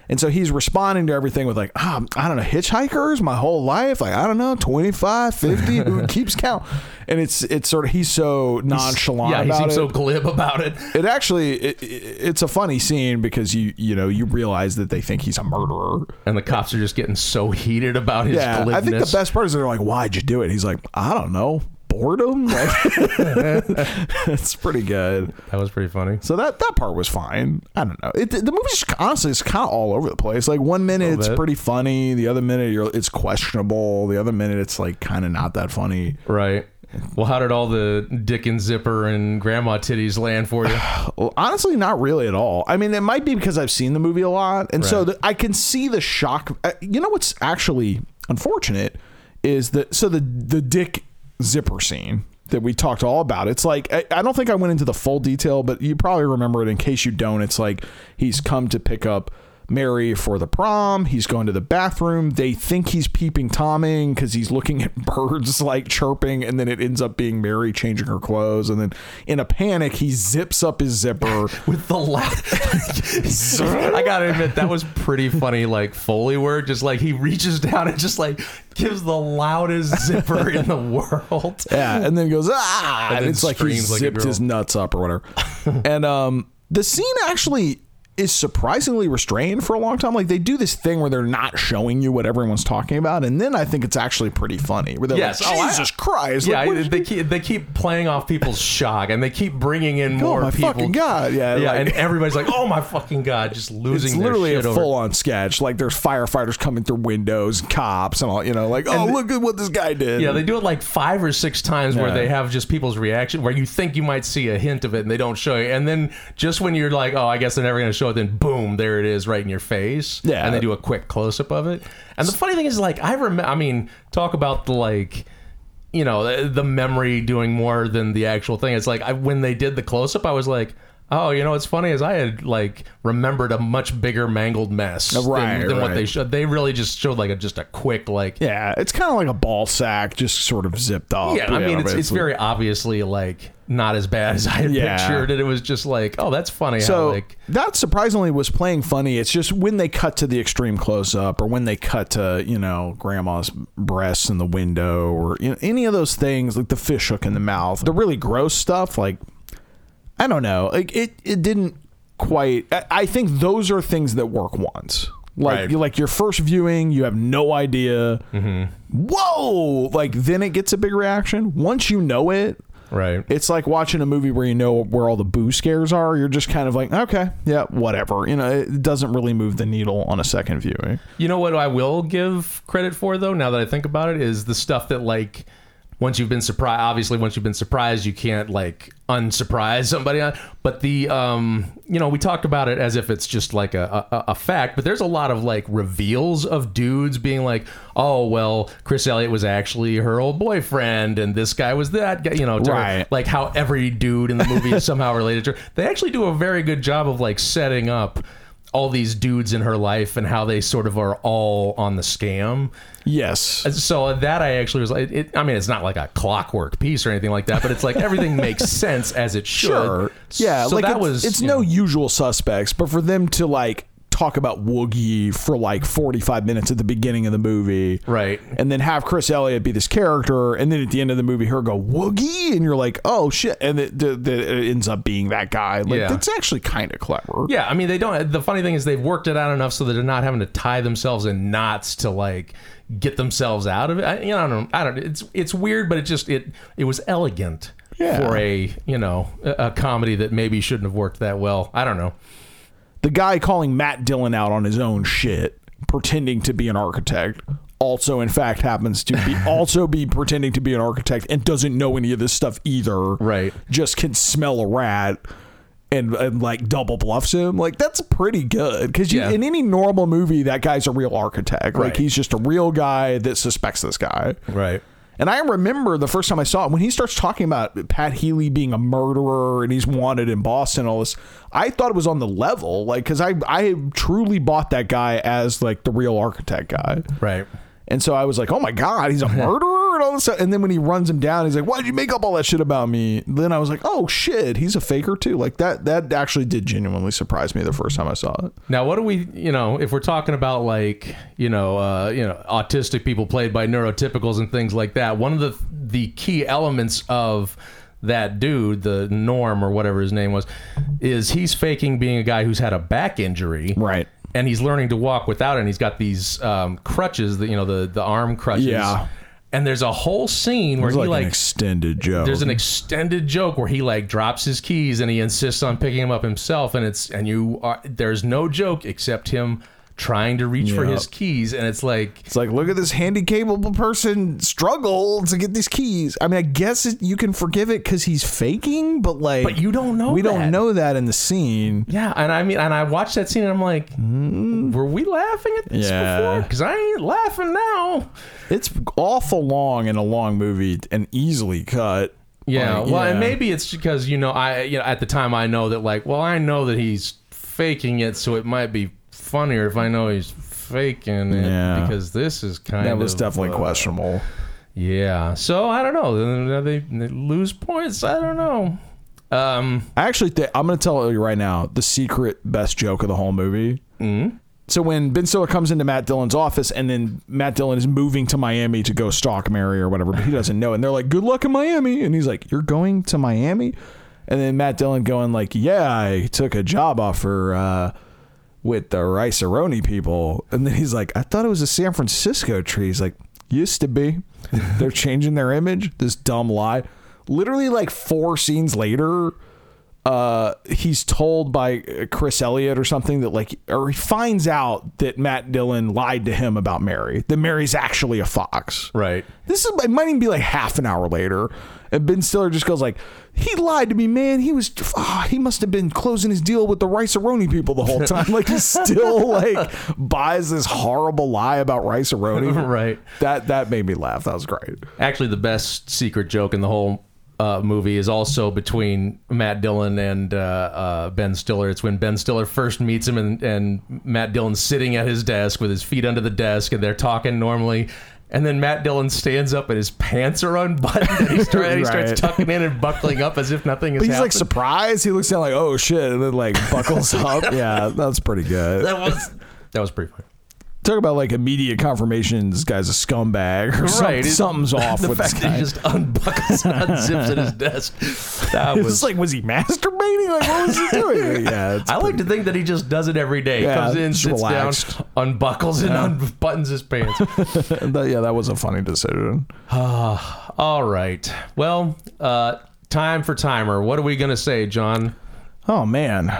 And so he's responding to everything with like, ah, I don't know, hitchhikers my whole life. Like, I don't know, 25, 50, who *laughs* keeps count? And it's, it's sort of, he's so nonchalant yeah, he seems it. so glib about it. it actually, it, it- it's a funny scene because you, you know, you realize that they think he's a murderer. And the cops are just getting so heated about his Yeah. glibness. I think the best part is they're like, why'd you do it? He's like, I don't know. Boredom? *laughs* Like, it's pretty good. That was pretty funny. So that that part was fine. I don't know. It, the movie's honestly it's kind of all over the place. Like one minute it's pretty funny, the other minute you're, it's questionable, the other minute it's like kind of not that funny. Right. Well, how did all the dick and zipper and grandma titties land for you? *sighs* Well, honestly, not really at all. I mean, it might be because I've seen the movie a lot, and so the, I can see the shock. uh, You know what's actually unfortunate is that so the the dick zipper scene that we talked all about. It's like I, I don't think I went into the full detail, but you probably remember it. In case you don't, it's like he's come to pick up. Mary for the prom. He's going to the bathroom. They think he's peeping Tomming because he's looking at *laughs* birds like chirping, and then it ends up being Mary changing her clothes. And then in a panic, he zips up his zipper. *laughs* With the loud. *laughs* I gotta admit, that was pretty funny, like Foley work. Just like he reaches down and just like gives the loudest zipper in the world. Yeah, and then goes ah, And and, it's like he like zipped girl. his nuts up or whatever. and um, the scene actually is surprisingly restrained for a long time. Like they do this thing where they're not showing you what everyone's talking about, and then I think it's actually pretty funny. Where they're Yes. like, Oh, I- Jesus Christ, Yeah, like, is- they keep they keep playing off people's shock, and they keep bringing in Oh more my people. fucking god! Yeah, Yeah, like- and everybody's like, "Oh my fucking god!" Just *laughs* losing. it's literally a full on sketch. Like there's firefighters coming through windows, cops, and all. You know, like oh And- look at what this guy did. Yeah, they do it like five or six times where they have just people's reaction, where you think you might see a hint of it and they don't show you, and then just when you're like, oh, I guess they're never going to show it, then boom, there it is, right in your face. Yeah. and they do a quick close up of it. And the funny thing is, like, I remember, I mean, talk about the like. You know the, the memory doing more than the actual thing. It's like I, when they did the close up, I was like, "Oh, you know what's funny is I had like remembered a much bigger mangled mess than- Right, than, what right. they showed. They really just showed like a just a quick like yeah, it's kind of like a ball sack, just sort of zipped up. yeah, I mean, know, it's, it's very obviously like not as bad as I had Yeah. pictured it. It was just like, oh, that's funny. So how, like, that surprisingly was playing funny. It's just when they cut to the extreme close up, or when they cut to you know grandma's breasts in the window, or you know, any of those things like the fish hook in the mouth, the really gross stuff. Like I don't know, like it it didn't quite. I, I think those are things that work once. Like Right. like your first viewing, you have no idea. Mm-hmm. Whoa! Like then it gets a big reaction. Once you know it, Right. it's like watching a movie where you know where all the boo scares are. You're just kind of like, okay, yeah, whatever. You know, it doesn't really move the needle on a second viewing. You know what I will give credit for though, now that I think about it, is the stuff that like once you've been surprised obviously once you've been surprised you can't like unsurprise somebody on but the um you know we talk about it as if it's just like a, a, a fact but there's a lot of like reveals of dudes being like oh well chris elliott was actually her old boyfriend and this guy was that guy you know to- Right. like how every dude in the movie is somehow related to her they actually do a very good job of like setting up all these dudes in her life and how they sort of are all on the scam. Yes. So that I actually was like, it, I mean, it's not like a clockwork piece or anything like that, but it's like everything *laughs* makes sense as it should. Sure. Yeah, So like that it's, was it's no know, usual suspects, but for them to like talk about Woogie for like 45 minutes at the beginning of the movie. Right. And then have Chris Elliott be this character and then at the end of the movie her go Woogie and you're like, "Oh shit." And it, the, the, it ends up being that guy. Like Yeah. that's actually kind of clever. Yeah, I mean, they don't. The funny thing is, they've worked it out enough so that they're not having to tie themselves in knots to like get themselves out of it. I, you know, I don't. I don't. It's it's weird, but it just it it was elegant Yeah. for a you know a comedy that maybe shouldn't have worked that well. I don't know. The guy calling Matt Dillon out on his own shit, pretending to be an architect, also in fact happens to be *laughs* also be pretending to be an architect and doesn't know any of this stuff either. Right. Just can smell a rat. And, and like double bluffs him like that's pretty good because Yeah. in any normal movie that guy's a real architect like Right. he's just a real guy that suspects this guy Right. And I remember the first time I saw it when he starts talking about Pat Healy being a murderer and he's wanted in Boston, all this. I thought it was on the level, like because I I truly bought that guy as like the real architect guy, Right. and so I was like, oh my god, he's a *laughs* murderer and all this stuff. And then when he runs him down, he's like, why'd you make up all that shit about me? Then I was like, oh shit, he's a faker too. Like that that actually did genuinely surprise me the first time I saw it. Now, what do we, you know, if we're talking about like, you know, uh, you know, autistic people played by neurotypicals and things like that, one of the the key elements of that dude, the Norm or whatever his name was, is he's faking being a guy who's had a back injury, Right. And he's learning to walk without it. And he's got these um, crutches, that you know, the the arm crutches. Yeah. And there's a whole scene where It was he like, like an extended joke. there's an extended joke where he like drops his keys and he insists on picking them up himself and it's and you are there's no joke except him trying to reach for his keys and it's like It's like, look at this handy capable person struggle to get these keys. I mean, I guess it, you can forgive it because he's faking, but like, But you don't know We that. don't know that in the scene. yeah and I mean and I watched that scene and I'm like mm. were we laughing at this Yeah. before because I ain't laughing now It's awful long in a long movie and easily cut. yeah Like, well and maybe it's because you know I you know at the time I know that like well I know that he's faking it so it might be funnier if I know he's faking it Yeah. because this is kind that of that was definitely uh, questionable. Yeah. So I don't know. They, they lose points. I don't know. Um. I actually think I'm going to tell you right now the secret best joke of the whole movie. Mm-hmm. So when Ben Stiller comes into Matt Dillon's office, and then Matt Dillon is moving to Miami to go stalk Mary or whatever, but he doesn't know, and they're like, "Good luck in Miami," and he's like, "You're going to Miami?" And then Matt Dillon going like, "Yeah, I took a job offer uh, with the Rice-A-Roni people," and then he's like, "I thought it was a San Francisco tree." He's like, "Used to be." they're changing their image. This dumb lie. Literally, like four scenes later, uh, he's told by Chris Elliott or something that like, or he finds out that Matt Dillon lied to him about Mary. That Mary's actually a fox. Right. This is it might even be like half an hour later, and Ben Stiller just goes like, "He lied to me, man. He was, ah, he must have been closing his deal with the Rice-A-Roni people the whole time. like he *laughs* still like buys this horrible lie about Rice-A-Roni. *laughs* Right. That that made me laugh. That was great. Actually, the best secret joke in the whole uh, movie is also between Matt Dillon and uh, uh, Ben Stiller. It's when Ben Stiller first meets him, and, and Matt Dillon's sitting at his desk with his feet under the desk, and they're talking normally. And then Matt Dillon stands up, and his pants are unbuttoned, and he, start, he starts *laughs* tucking in and buckling up as if nothing is. He's like surprised. He looks down like, oh shit, and then like buckles *laughs* up. Yeah, that's pretty good. that was that was pretty funny. Talk about like immediate confirmation. This guy's a scumbag or Right. It- something's off the with fact this that guy. he just unbuckles and unzips at his desk. *laughs* That It's was like, was he masturbating? Like, what was he *laughs* doing? Yeah, I like to think that he just does it every day. Yeah, Comes in, sits relaxed. down, unbuckles and unbuttons his pants. *laughs* that, yeah, that was a funny decision. *sighs* All right. Well, uh, time for timer. What are we gonna say, John? Oh man,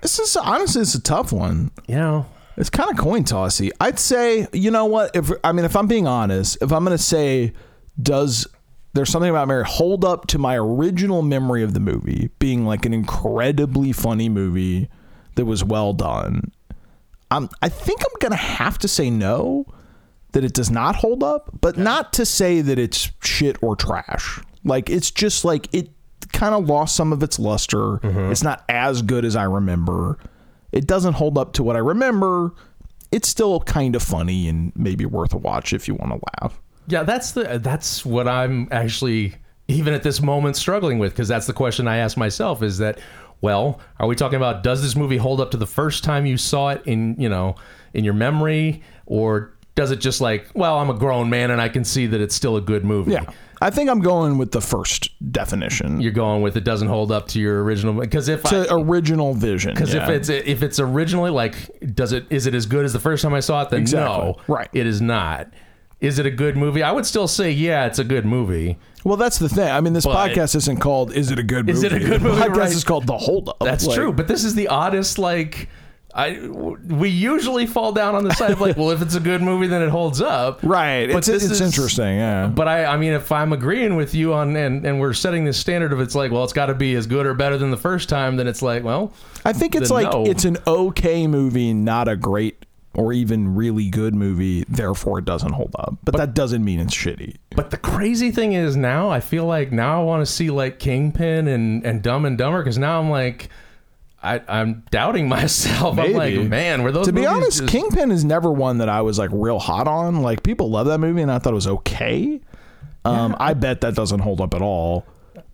this is honestly it's a tough one. You know, It's kind of coin tossy. I'd say, you know what? If I mean, if I'm being honest, if I'm going to say, does there's something about Mary hold up to my original memory of the movie being like an incredibly funny movie that was well done? I'm. I think I'm going to have to say no. That it does not hold up, but not to say that it's shit or trash. Like it's just like it kind of lost some of its luster. Mm-hmm. It's not as good as I remember. It doesn't hold up to what I remember. It's still kind of funny and maybe worth a watch if you want to laugh. yeah, that's the that's what I'm actually even at this moment struggling with because that's the question I ask myself is that well, are we talking about does this movie hold up to the first time you saw it in you know in your memory or does it just like well I'm a grown man and I can see that it's still a good movie? Yeah. I think I'm going with the first definition. You're going with it doesn't hold up to your original because if I, to original vision. Because yeah. if it's if it's originally like, does it is it as good as the first time I saw it? Then Exactly. no, Right. It is not. Is it a good movie? I would still say yeah, it's a good movie. well, that's the thing. I mean, this But- podcast isn't called "Is it a good movie?" Is it a good *laughs* movie? The podcast Right. is called "The Hold Up." That's Like, true. But this is the oddest like. I we usually fall down on the side of like, well, if it's a good movie, then it holds up. *laughs* Right. But it's this it's is- interesting. Yeah. But I, I mean, if I'm agreeing with you on and, and we're setting this standard of it's like, well, it's got to be as good or better than the first time, then it's like, well, I think it's like no. it's an okay movie, not a great or even really good movie. Therefore, it doesn't hold up. But, that doesn't mean it's shitty. But the crazy thing is now I feel like now I want to see like Kingpin and, and Dumb and Dumber because now I'm like I, I'm doubting *laughs* myself. I'm like, man, were those to be honest, just- Kingpin is never one that I was like real hot on. Like people love that movie, and I thought it was okay. Um, I bet that doesn't hold up at all.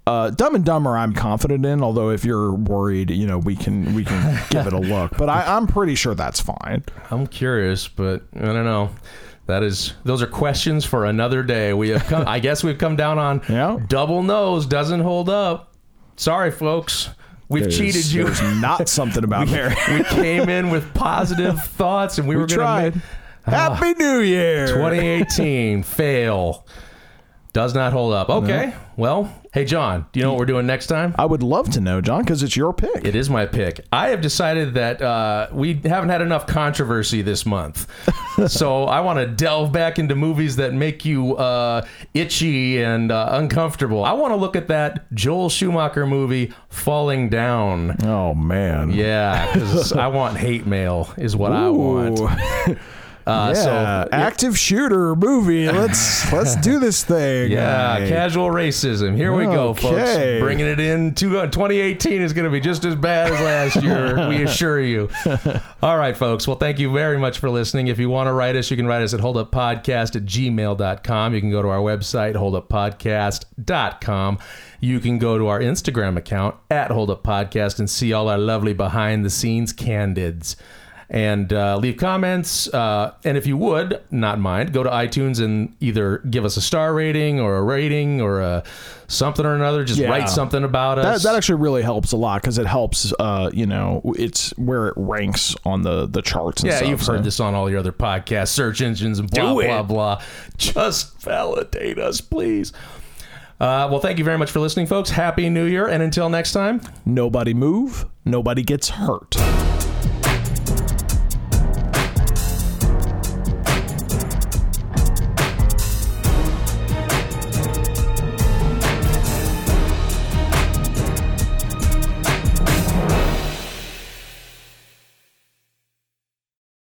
Uh, Dumb and Dumber, I'm confident in. Although if you're worried, you know we can we can *laughs* give it a look. But I, I'm pretty sure that's fine. I'm curious, but I don't know. That is those are questions for another day. We have come I guess we've come down on *laughs* Yeah. double nose doesn't hold up. Sorry folks. We've There's- cheated you. There's not *laughs* something about Mary. *laughs* we came in with positive *laughs* thoughts and we, We were going to tried. Happy uh, New Year. 2018 fail does not hold up. Okay. Well, hey John, do you know what we're doing next time? I would love to know, John, because it's your pick. It is my pick. I have decided that uh, we haven't had enough controversy this month, *laughs* so I want to delve back into movies that make you uh, itchy and uh, uncomfortable. I want to look at that Joel Schumacher movie, Falling Down. oh man. Yeah, because I want hate mail, is what I want. *laughs* Uh, yeah, so, active shooter movie. Let's *laughs* let's do this thing. Yeah, Hey. casual racism. Here we go, folks. Bringing it in. To, 2018 is going to be just as bad as last year. *laughs* we assure you. All right, folks. Well, thank you very much for listening. If you want to write us, you can write us at holduppodcast at gmail.com. You can go to our website, holduppodcast.com. You can go to our Instagram account at holduppodcast and see all our lovely behind the scenes candids and uh, leave comments. Uh, and if you would not mind, go to iTunes and either give us a star rating or a rating or a something or another. Just Yeah. write something about That, us. that actually really helps a lot because it helps. Uh, you know, it's where it ranks on the the charts. And yeah, stuff, you've so- heard this on all your other podcast search engines and blah blah blah. Just validate us, please. Uh, well, thank you very much for listening, folks. Happy New Year, and until next time. Nobody move. Nobody gets hurt.